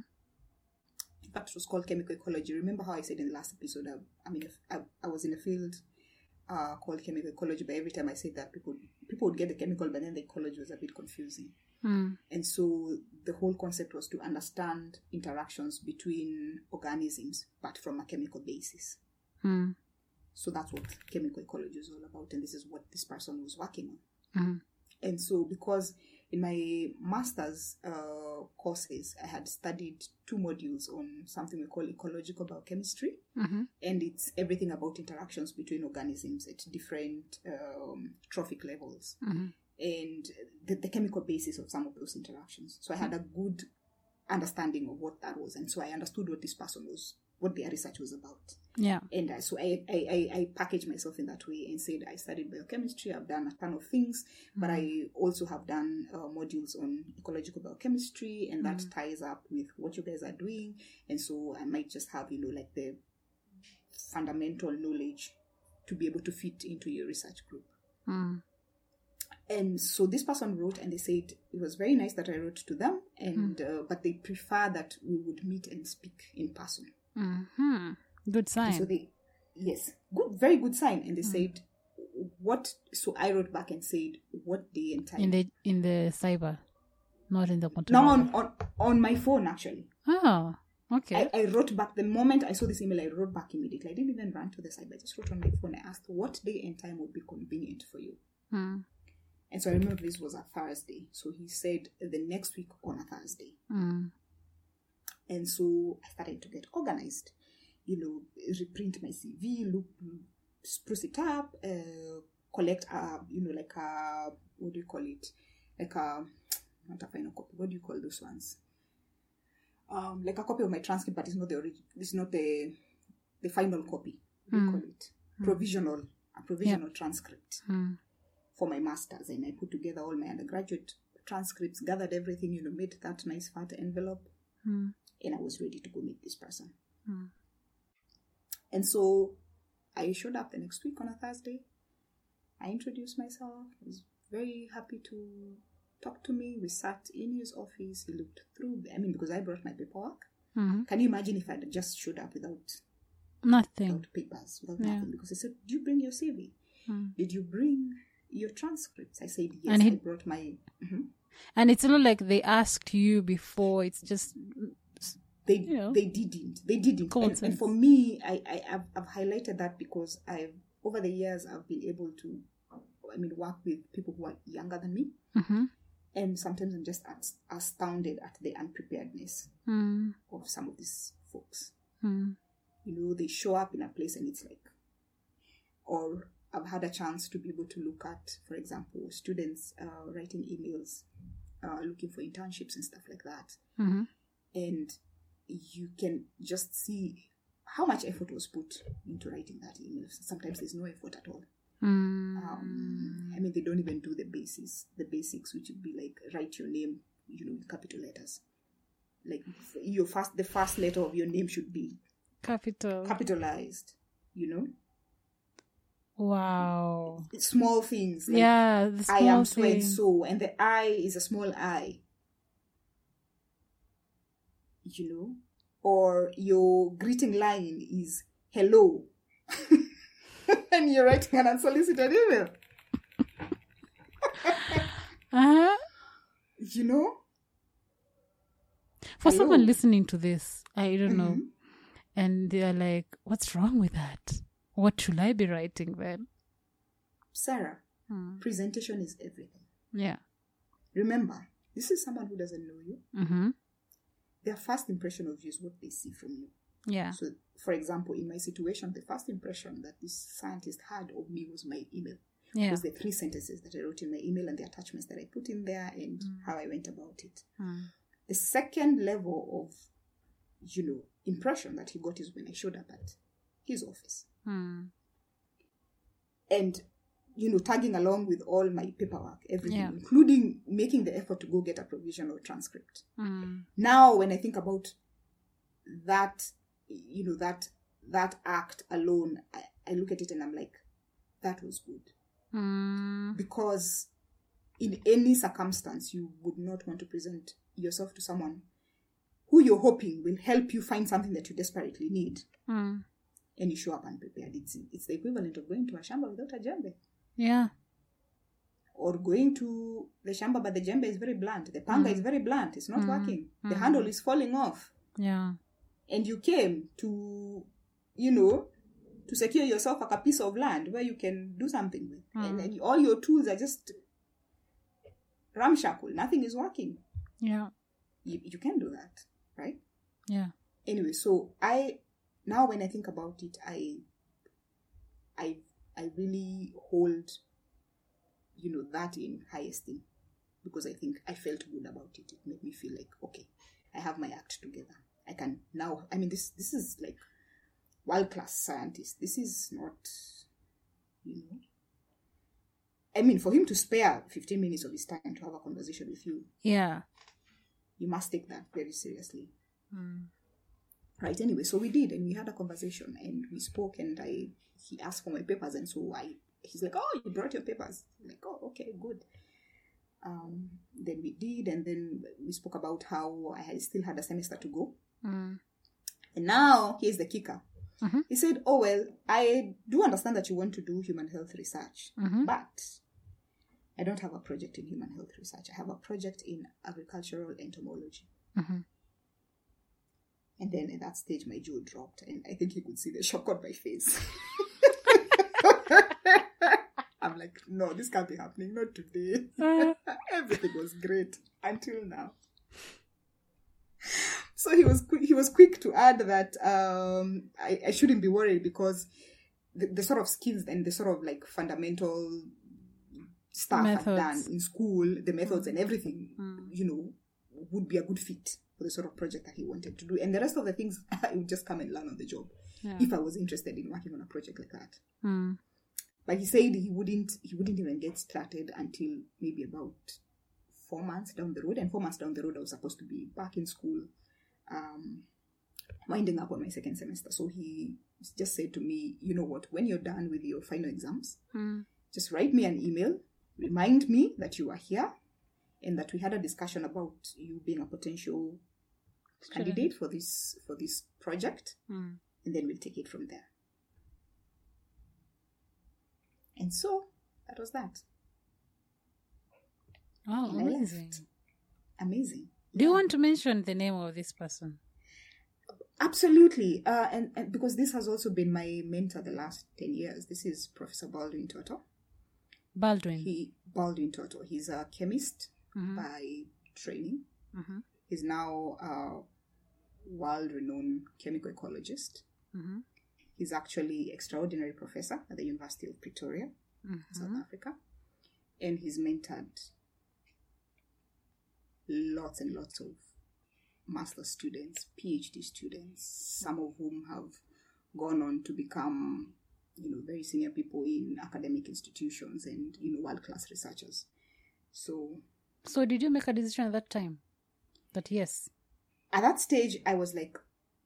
In fact, it was called chemical ecology. Remember how I said in the last episode? I, I mean, I, I was in a field uh, called chemical ecology, but every time I said that, people people would get the chemical, but then the ecology was a bit confusing. Mm. And so the whole concept was to understand interactions between organisms, but from a chemical basis. Mm. So that's what chemical ecology is all about, and this is what this person was working on. Mhm. And so, because in my master's uh, courses, I had studied two modules on something we call ecological biochemistry, hmm and it's everything about interactions between organisms at different um, trophic levels hmm and the, the chemical basis of some of those interactions. So I had a good understanding of what that was, and so I understood what this person was, what their research was about. Yeah. And so I, I, I, packaged myself in that way and said I studied biochemistry, I've done a ton of things, but I also have done uh, modules on ecological biochemistry, and that ties up with what you guys are doing. And so I might just have, you know, like the fundamental knowledge to be able to fit into your research group. Mm. And so this person wrote, and they said it was very nice that I wrote to them, and uh, but they prefer that we would meet and speak in person. hmm Good And sign. so they, yes, good, very good sign. And they said, what? So I wrote back and said, what day and time? in the in the cyber, not in the control. no, on, on on my phone actually. Oh, okay. I, I wrote back the moment I saw this email. I wrote back immediately. I didn't even run to the site. I just wrote on my phone. I asked what day and time would be convenient for you. Mm. And so I remember this was a Thursday. So he said the next week on a Thursday. Mm. And so I started to get organized, you know, reprint my CV, look, spruce it up, uh, collect a, you know, like a, what do you call it? Like a, not a final copy, what do you call those ones? Um, like a copy of my transcript, but it's not the original, it's not the, the final copy. Do you call it? Provisional, a provisional transcript Mm. For my master's. And I put together all my undergraduate transcripts, gathered everything, you know, made that nice fat envelope Mm. and I was ready to go meet this person. Mm. And so I showed up the next week on a Thursday. I introduced myself. He was very happy to talk to me. We sat in his office. He looked through. I mean, because I brought my paperwork. Mhm. Can you imagine if I had just showed up without Nothing. without papers, without Yeah. nothing? Because he said, "Did you bring your CV? Mm. Did you bring your transcripts?" I said, "Yes." And he- I brought my. Mhm. And it's not like they asked you before. It's just they You know. they didn't they didn't and, and for me I, I I've, I've highlighted that because I've over the years I've been able to I mean work with people who are younger than me Mhm. and sometimes I'm just astounded at the unpreparedness Mm. of some of these folks Mm. you know they show up in a place and it's like or I've had a chance to be able to look at for example students uh, writing emails uh, looking for internships and stuff like that. Mm-hmm. And you can just see how much effort was put into writing that email. Sometimes there's no effort at all. Mm. Um, I mean, they don't even do the basics, the basics, which would be like write your name, you know, in capital letters. Like your first, the first letter of your name should be Capital. capitalized. You know, wow. small things. Like yeah, the I am so and so, and the I is a small I. You know, or your greeting line is hello, and you're writing an unsolicited email. Uh-huh. You know, For Hello. someone listening to this, I don't know, Mhm. and they're like, "What's wrong with that? What should I be writing then?" Sarah, Hmm. presentation is everything. Yeah. Remember, this is someone who doesn't know you. Mm-hmm. Their first impression of you is what they see from you. Yeah. So, for example, in my situation, the first impression that this scientist had of me was my email. Yeah. was the three sentences that I wrote in my email and the attachments that I put in there and how I went about it. Mm. The second level of, you know, impression that he got is when I showed up at his office Mm. and, you know, tagging along with all my paperwork, everything, Yeah. including making the effort to go get a provisional transcript. Mm. Now, when I think about that, you know, that that act alone, I, I look at it and I'm like, that was good. Mm. because in any circumstance you would not want to present yourself to someone who you're hoping will help you find something that you desperately need Mm. And you show up unprepared it's, it's the equivalent of going to a shamba without a jembe. Yeah. or going to the shamba but the jembe is very blunt. The panga is mm. very blunt. It's not mm. working. The mm. handle is falling off. Yeah. and you came to you know to secure yourself like a piece of land where you can do something with. And, and all your tools are just ramshackle. Nothing is working. Yeah. you, you can do that right? Yeah. anyway so i now when i think about it i i i really hold you know that in high esteem because i think i felt good about it it made me feel like okay i have my act together i can now i mean this this is like world class scientist this is not you know i mean for him to spare 15 minutes of his time to have a conversation with you Yeah. you must take that very seriously Mm. Right anyway so we did and we had a conversation and we spoke and i he asked for my papers and so i he's like oh you brought your papers I'm like oh okay good um then we did and then we spoke about how i still had a semester to go Mm. and now here's the kicker Mhm. he said oh well i do understand that you want to do human health research Mhm. but i don't have a project in human health research i have a project in agricultural entomology Mhm. And then at that stage, my jaw dropped, and I think he could see the shock on my face. I'm like, no, this can't be happening, not today. Everything was great until now. So he was quick, he was quick to add that um, I, I shouldn't be worried because the, the sort of skills and the sort of like fundamental stuff I've done in school, the methods and everything, you know, would be a good fit for the sort of project that he wanted to do. And the rest of the things I would just come and learn on the job Yeah. if I was interested in working on a project like that. mm. But he said he wouldn't he wouldn't even get started until maybe about four months down the road. And four months down the road I was supposed to be back in school, um, winding up on my second semester. So he just said to me, you know what, when you're done with your final exams, Mm. just write me an email, remind me that you are here and that we had a discussion about you being a potential candidate for this for this project Mm. and then we'll take it from there. And so that was that. Oh, And amazing. Amazing. Do you want to mention the name of this person? Absolutely. Uh, and, and because this has also been my mentor the last 10 years. This is Professor Baldwyn Torto. Baldwyn. He Baldwyn Torto. He's a chemist Mhm. by training. Mhm. He's now a world-renowned chemical ecologist. Mhm. He's actually extraordinary professor at the University of Pretoria, Mhm. South Africa, and he's mentored lots and lots of master students, PhD students, some of whom have gone on to become, you know, very senior people in academic institutions and, you know, world class researchers. So So did you make a decision at that time? That yes. at that stage, I was like,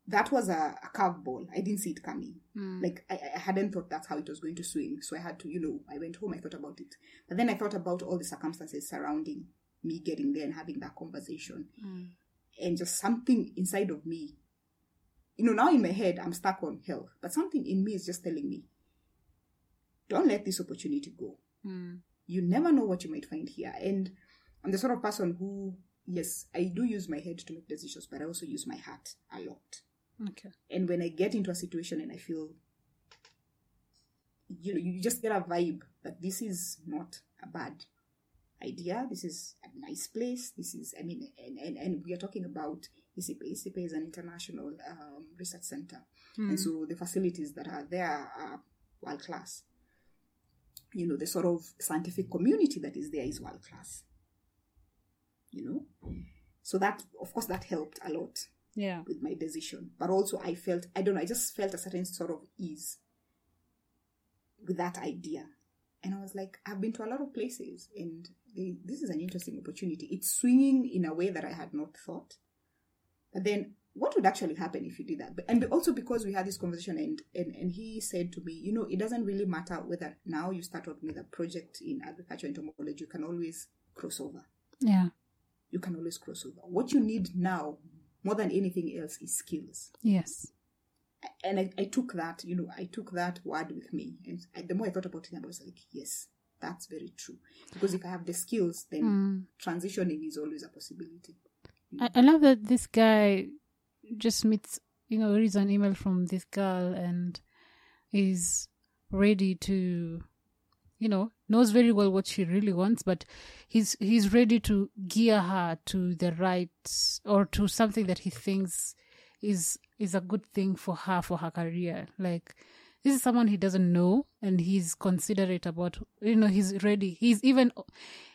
that was a, a curveball. I didn't see it coming. Hmm. Like, I, I hadn't thought that's how it was going to swing. So I had to, you know, I went home, I thought about it. But then I thought about all the circumstances surrounding me getting there and having that conversation. Hmm. And just something inside of me, you know, now in my head, I'm stuck on health. But something in me is just telling me, don't let this opportunity go hmm. you never know what you might find here. And I'm the sort of person who, yes, I do use my head to make decisions, but I also use my heart a lot. Okay. And when I get into a situation and I feel, you know, you just get a vibe that this is not a bad idea. This is a nice place. This is, I mean, and, and, and we are talking about ICIPE. ICIPE is an international um, research center. And so the facilities that are there are world class you know the sort of scientific community that is there is world class you know so that of course that helped a lot Yeah. with my decision but also i felt i don't know i just felt a certain sort of ease with that idea and i was like i've been to a lot of places and they, this is an interesting opportunity it's swinging in a way that i had not thought but then what would actually happen if you did that? And also because we had this conversation and, and, and he said to me, you know, it doesn't really matter whether now you start working with a project in agriculture entomology, you can always cross over. Yeah. You can always cross over. What you need now, more than anything else, is skills. Yes. And I, I took that, you know, I took that word with me. And I, the more I thought about it, I was like, yes, that's very true. Because if I have the skills, then hmm. transitioning is always a possibility. I, I love that this guy just meets, you know, reads an email from this girl and is ready to, you know, knows very well what she really wants, but he's he's ready to gear her to the right or to something that he thinks is is a good thing for her for her career. Like this is someone he doesn't know and he's considerate about you know he's ready he's even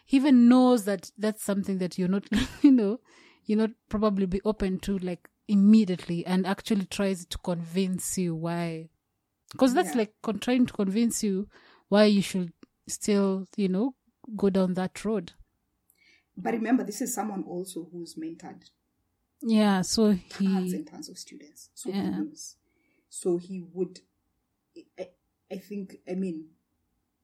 he even knows that that's something that you're not you know you're not probably be open to like immediately and actually tries to convince you why because that's Yeah. like con- trying to convince you why you should still you know go down that road But remember, this is someone also who's mentored yeah so he tons and tons of students. So Yeah. he knows. So he would, I, I think, I mean,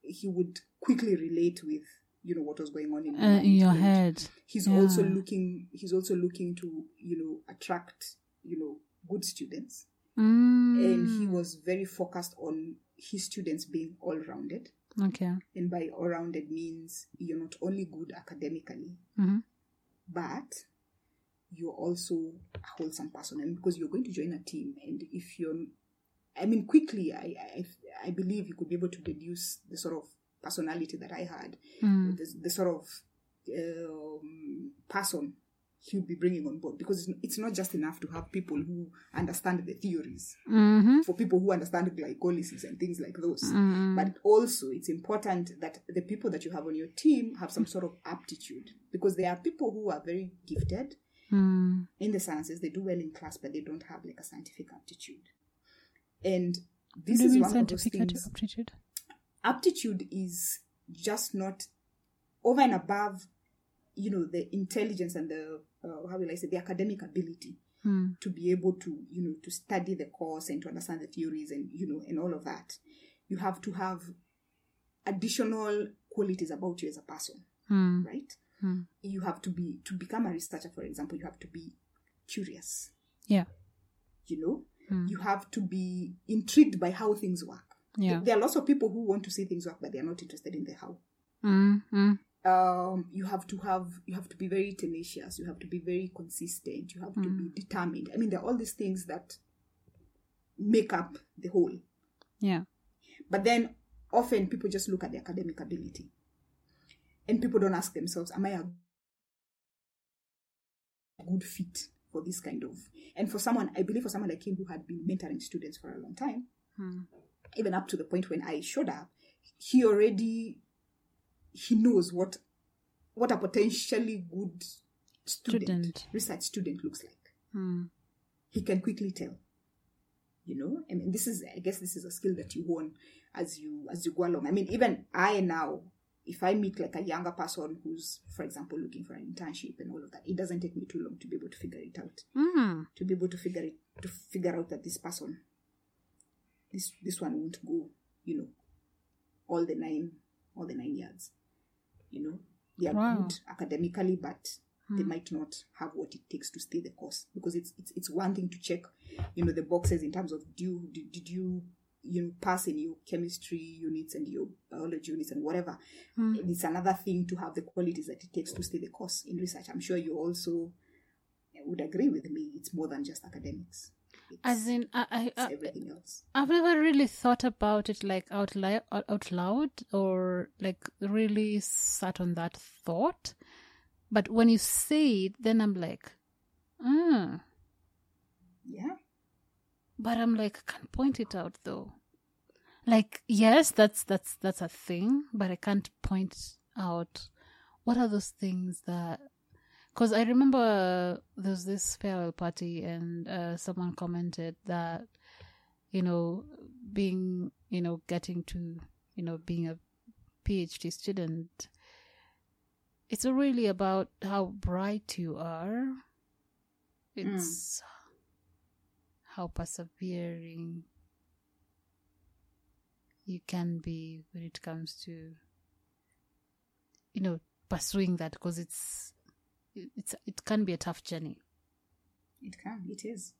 he would quickly relate with, you know, what was going on in, uh, in your head He's also looking. He's also looking to, you know, attract, you know, good students. mm. And he was very focused on his students being all rounded. Okay And by all rounded means you're not only good academically, Mhm. but you're also a wholesome person. And because you're going to join a team, and if you're, I mean, quickly, I, I, I believe you could be able to deduce the sort of personality that I had, Mm. the, the sort of um, person he would be bringing on board. Because it's, it's not just enough to have people who understand the theories mm-hmm. for people who understand glycolysis and things like those. Mm. But also, it's important that the people that you have on your team have some sort of aptitude because there are people who are very gifted Mm. in the sciences, they do well in class, but they don't have like a scientific aptitude. And this is one of those things. aptitude Aptitude is just not over and above, you know, the intelligence and the uh, how will I say the academic ability mm. to be able to you know to study the course and to understand the theories and you know and all of that. You have to have additional qualities about you as a person Mm. right? Mm. you have to be to become a researcher for example you have to be curious. Yeah. You know? You have to be intrigued by how things work. Yeah. There are lots of people who want to see things work but they are not interested in the how. Mm. Mm. um, you have to have you have to be very tenacious you have to be very consistent you have to be determined i mean there are all these things that make up the whole yeah but then often people just look at the academic ability and people don't ask themselves am i a good fit for this kind of and for someone i believe for someone like him who had been mentoring students for a long time Mm. even up to the point when i showed up he already he knows what what a potentially good student, Student. research student looks like. Hmm. He can quickly tell. You know, I mean, this is, I guess, this is a skill that you hone as you as you go along. I mean, even I now, if I meet like a younger person who's, for example, looking for an internship and all of that, it doesn't take me too long to be able to figure it out. Hmm. To be able to figure it, to figure out that this person, this this one won't go, you know, all the nine, all the nine yards. You know, they are Wow. good academically, but they hmm. might not have what it takes to stay the course because it's it's, it's one thing to check you know the boxes in terms of do you, did, did you you know pass in your chemistry units and your biology units and whatever. Hmm. And it's another thing to have the qualities that it takes to stay the course in research. I'm sure you also would agree with me it's more than just academics it's, As in, I, I, everything else I've never really thought about it like out loud, out loud, or like really sat on that thought. But when you say it, then I'm like, hmm. yeah But I'm like, I can't point it out though. Like, yes, that's that's that's a thing, but I can't point out what are those things that. Because I remember there's this farewell party, and uh, someone commented that, you know, being, you know, getting to, you know, being a PhD student, it's really about how bright you are. It's how persevering you can be when it comes to you know pursuing that because it's it's it can be a tough journey it can it is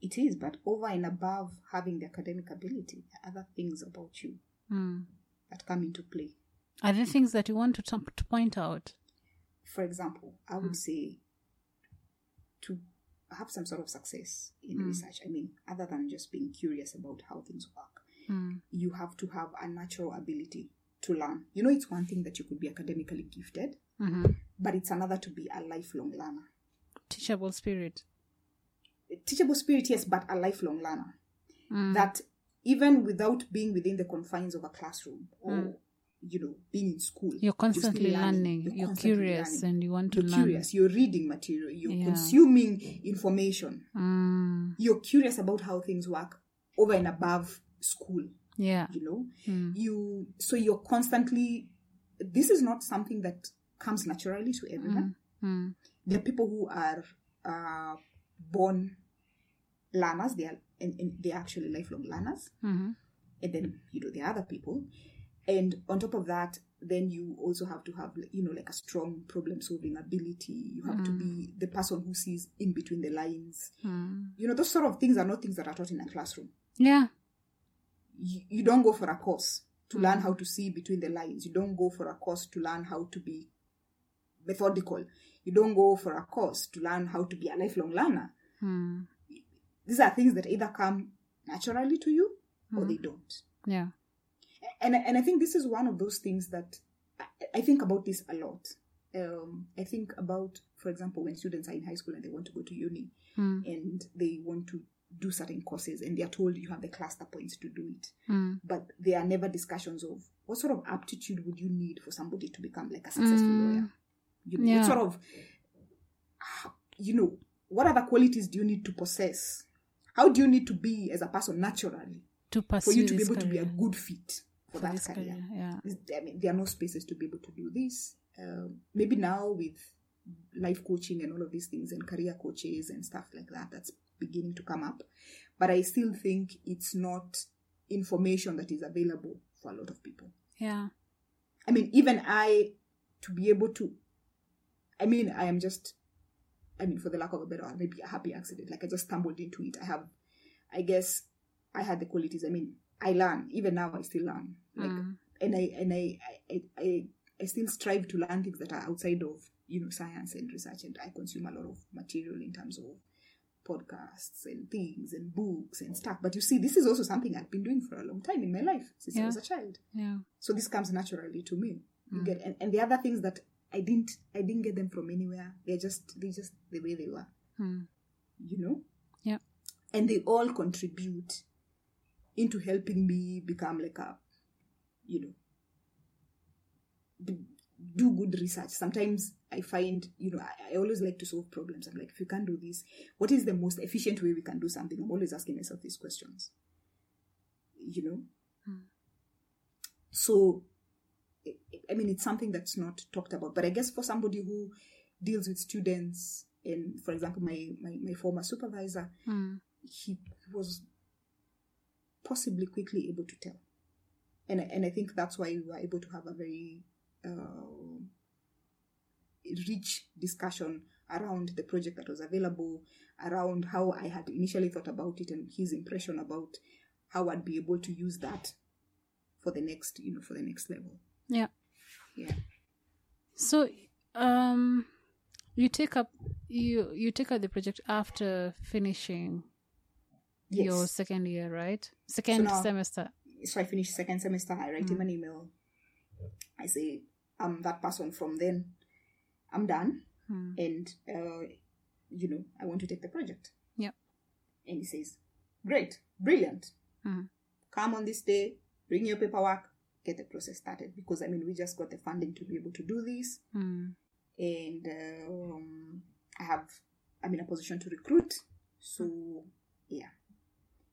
it is but over and above having the academic ability there are other things about you mm. that come into play are there things that you want to, t- to point out for example, I would say to have some sort of success in research, I mean, other than just being curious about how things work, mm. you have to have a natural ability to learn. You know, it's one thing that you could be academically gifted, hmm but it's another to be a lifelong learner. teachable spirit Teachable spirit, yes, but a lifelong learner. Mm. That even without being within the confines of a classroom or you know being in school you're constantly still learning, You're you're, constantly curious learning. and you want to you're learn curious you're reading material you're Yeah. consuming information mm. you're curious about how things work over and above school yeah you know Mm. you so you're constantly this is not something that comes naturally to everyone mm. there are people who are uh, born learners they are and, and they're actually lifelong learners. Hmm and then you know there are other people. And on top of that then you also have to have you know like a strong problem solving ability. You have to be the person who sees in between the lines. Mm. you know those sort of things are not things that are taught in a classroom. Yeah. You, you don't go for a course to learn how to see between the lines. You don't go for a course to learn how to be methodical you don't go for a course to learn how to be a lifelong learner mm. these are things that either come naturally to you or they don't yeah and and I think this is one of those things that I, I think about this a lot. Um, I think about, for example, when students are in high school and they want to go to uni Mm. and they want to do certain courses and they are told you have the cluster points to do it, Mm. but there are never discussions of what sort of aptitude would you need for somebody to become like a successful Mm. lawyer. You know, Yeah. what sort of, you know, what other qualities do you need to possess? How do you need to be as a person naturally to for you to be able to be a good fit for, For that career? career, yeah I mean, there are no spaces to be able to do this. Um, maybe now with life coaching and all of these things and career coaches and stuff like that, that's beginning to come up. But I still think it's not information that is available for a lot of people. yeah I mean, even I, to be able to, I mean, I am just, I mean, for the lack of a better word, maybe a happy accident. Like I just stumbled into it. I have, I guess, I had the qualities. I mean, I learn. Even now, I still learn. Like, Mm. and I and I, I I I still strive to learn things that are outside of you know science and research, and I consume a lot of material in terms of podcasts and things and books and stuff. But you see, this is also something I've been doing for a long time in my life since I was a child yeah so this comes naturally to me you Mm. get and, and the other things that i didn't i didn't get them from anywhere they're just they just the way they were Mm. you know Yeah. and they all contribute into helping me become like a you know do good research. Sometimes I find, you know, I, I always like to solve problems. I'm like, if you can't do this, what is the most efficient way we can do something? I'm always asking myself these questions. You know? So, I- mean, it's something that's not talked about. But I guess for somebody who deals with students, and for example, my, my, my former supervisor, Mm. he was possibly quickly able to tell. And, I- and I think that's why we were able to have a very uh, rich discussion around the project that was available, around how I had initially thought about it, and his impression about how I'd be able to use that for the next, you know, for the next level. Yeah. Yeah. So, um, you take up you you take up the project after finishing Yes. your second year, right? Second now- semester. so I finished second semester. I write him an email. I say, I'm that person from then. I'm done. Mm. And, uh, you know, I want to take the project. Yep. And he says, Great, brilliant. Mhm. Come on this day, bring your paperwork, get the process started. Because, I mean, we just got the funding to be able to do this. Mm. And um, I have, I'm in a position to recruit. So, yeah.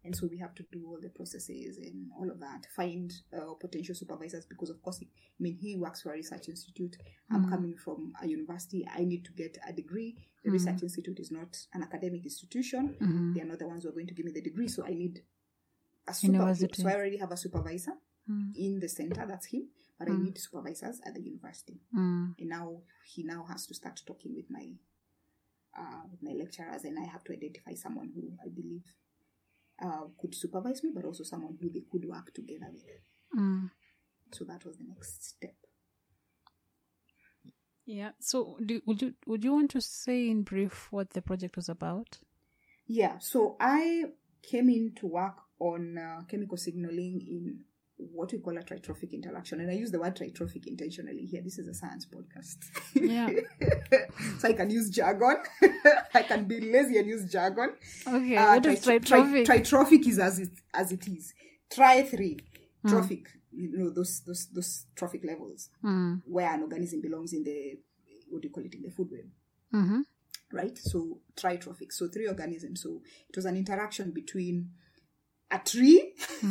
And so we have to do all the processes and all of that. Find uh, potential supervisors because, of course, I mean, he works for a research institute. I'm coming from a university. I need to get a degree. The research institute is not an academic institution. Mhm. They are not the ones who are going to give me the degree. So I need a super. So I already have a supervisor Mm. in the center. That's him. But I need supervisors at the university Mm. and now he now has to start talking with my uh, with my lecturers and i have to identify someone who i believe uh, could supervise me but also someone who they could work together with Mm. so that was the next step Yeah. So, do, would you would you want to say in brief what the project was about? yeah so i came in to work on uh, chemical signaling in what we call a tritrophic interaction and i use the word tritrophic intentionally here this is a science podcast Yeah. so i can use jargon i can be lazy and use jargon Okay. Uh, what is tri- tri- tritrophic? tritrophic is as it as it is. Tri three trophic. You know those those those trophic levels mm. where an organism belongs in the what do you call it in the food web, hmm right? So tritrophic. So three organisms. So it was an interaction between a tree,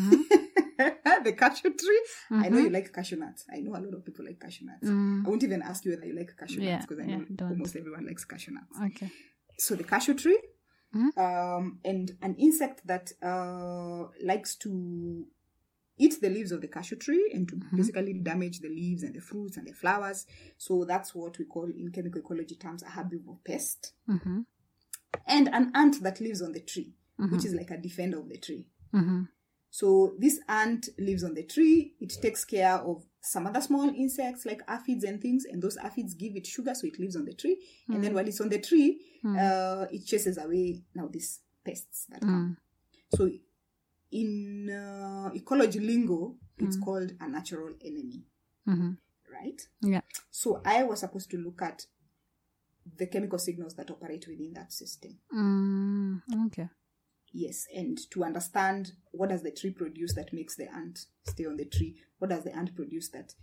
the cashew tree. I know you like cashew nuts. I know a lot of people like cashew nuts. I won't even ask you whether you like cashew Yeah, nuts because I yeah, know don't. almost everyone likes cashew nuts Okay. so the cashew tree Mhm. um, and an insect that uh, likes to eat the leaves of the cashew tree and to basically damage the leaves and the fruits and the flowers so that's what we call in chemical ecology terms a herbivore pest Mm-hmm. and an ant that lives on the tree which is like a defender of the tree Mm-hmm. So this ant lives on the tree. It takes care of some other small insects like aphids and things, and those aphids give it sugar, so it lives on the tree. And then while it's on the tree, uh, it chases away now these pests that come. So in uh, ecology lingo, it's called a natural enemy, Mm-hmm. right? Yeah. So I was supposed to look at the chemical signals that operate within that system. Mm, okay. Yes, and to understand what does the tree produce that makes the ant stay on the tree? What does the ant produce that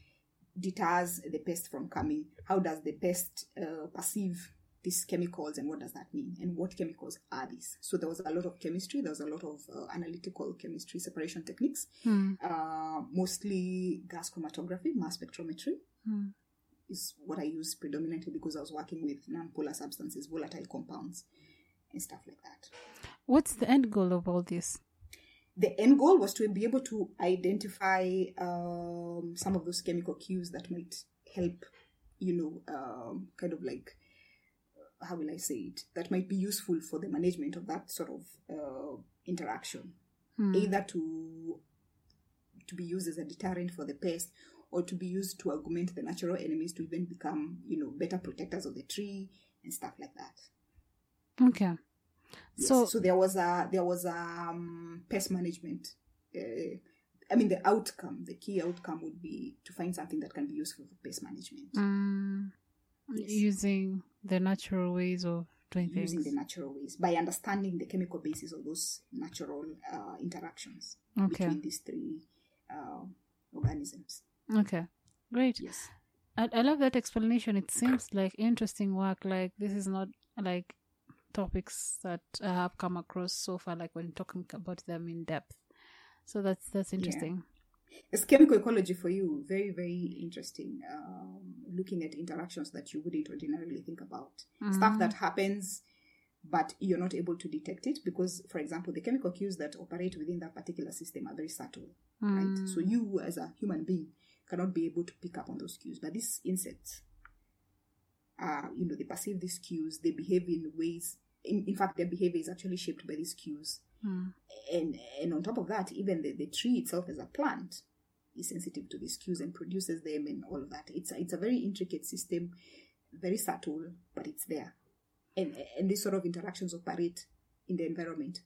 deters the pest from coming? How does the pest uh, perceive these chemicals and what does that mean? And what chemicals are these? So there was a lot of chemistry, there was a lot of uh, analytical chemistry separation techniques, uh, mostly gas chromatography, mass spectrometry. Is what I use predominantly because I was working with non-polar substances, volatile compounds, and stuff like that. What's the end goal of all this? the end goal was to be able to identify um, some of those chemical cues that might help, you know, um, kind of like, how will I say it, that might be useful for the management of that sort of uh, interaction, either to to be used as a deterrent for the pest or to be used to augment the natural enemies to even become, you know, better protectors of the tree and stuff like that. Okay. Yes. So, So, there was a there was a um, pest management. Uh, I mean, the outcome, the key outcome would be to find something that can be useful for pest management mm, using the natural ways of doing things. using the natural ways by understanding the chemical basis of those natural uh, interactions Okay. between these three uh, organisms. Okay. Great. Yes. I, I love that explanation. It seems like interesting work. Like this is not like topics that I have come across so far. Like when talking about them in depth. So that's that's interesting. It's chemical ecology for you. Very, very interesting. Um, looking at interactions that you wouldn't ordinarily think about. Stuff that happens, but you're not able to detect it because, for example, the chemical cues that operate within that particular system are very subtle, right? So you, as a human being, cannot be able to pick up on those cues. But these insects, uh, you know, they perceive these cues. They behave in ways. In, in fact, their behavior is actually shaped by these cues. And and on top of that even the, the tree itself as a plant is sensitive to these cues and produces them and all of that. It's a, it's a very intricate system very subtle but it's there. And and these sort of interactions operate in the environment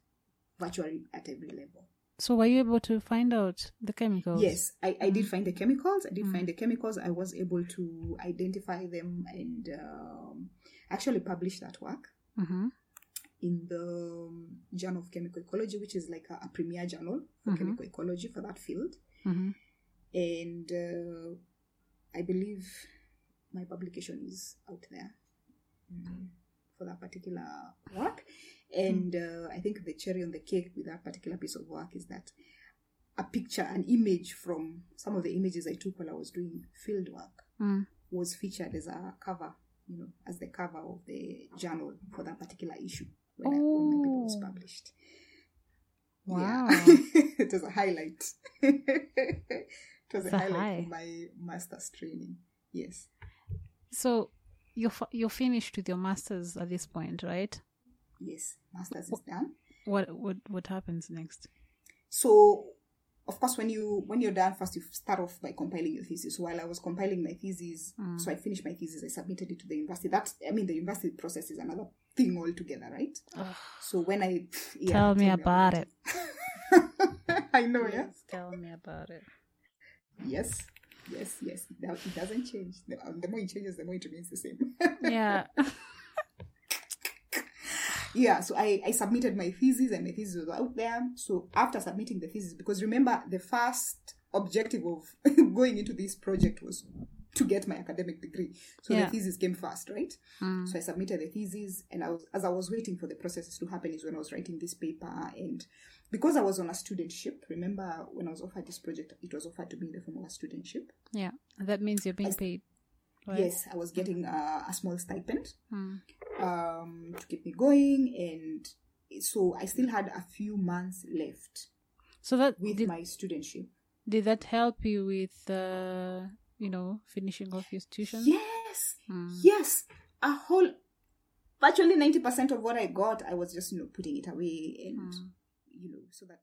virtually at every level. So were you able to find out the chemicals? yes i, I did find the chemicals i did find the chemicals i was able to identify them and um, actually publish that work. Mm-hmm. In the um, Journal of Chemical Ecology, which is like a, a premier journal for chemical ecology for that field. Mm-hmm. And uh, I believe my publication is out there mm, for that particular work. And uh, I think the cherry on the cake with that particular piece of work is that a picture, an image from some of the images I took while I was doing field work Mm. was featured as a cover, you know, as the cover of the journal for that particular issue when, I, when my paper was published. Wow. Yeah. it was a highlight. it was It's a highlight high. for my master's training. Yes. So you're you're finished with your masters at this point, right? Yes. Master's is done. What what what happens next? So of course when you when you're done first you start off by compiling your thesis. While I was compiling my thesis, Mm. so I finished my thesis, I submitted it to the university. That I mean the university process is another thing altogether, right? So when I yeah, Tell me about it. I know, yeah. Tell me about it. Yes, yes, yes. It, it doesn't change. The, um, the more it changes, the more it remains the same. Yeah. yeah. So I, I submitted my thesis, and my thesis was out there. So after submitting the thesis, because remember, the first objective of going into this project was to get my academic degree. So Yeah. the thesis came first, right? Mm. So I submitted the thesis, and I was, as I was waiting for the processes to happen, is when I was writing this paper. And because I was on a studentship, remember when I was offered this project, it was offered to me in the form of a studentship. Yeah. That means you're being paid. Right? Yes, I was getting uh, a small stipend Mm. um, to keep me going, and so I still had a few months left So that with did, my studentship. did that help you with uh you know finishing off your tuition? Yes, Mm. yes, a whole virtually ninety percent of what I got, I was just you know putting it away, and Mm. you know so that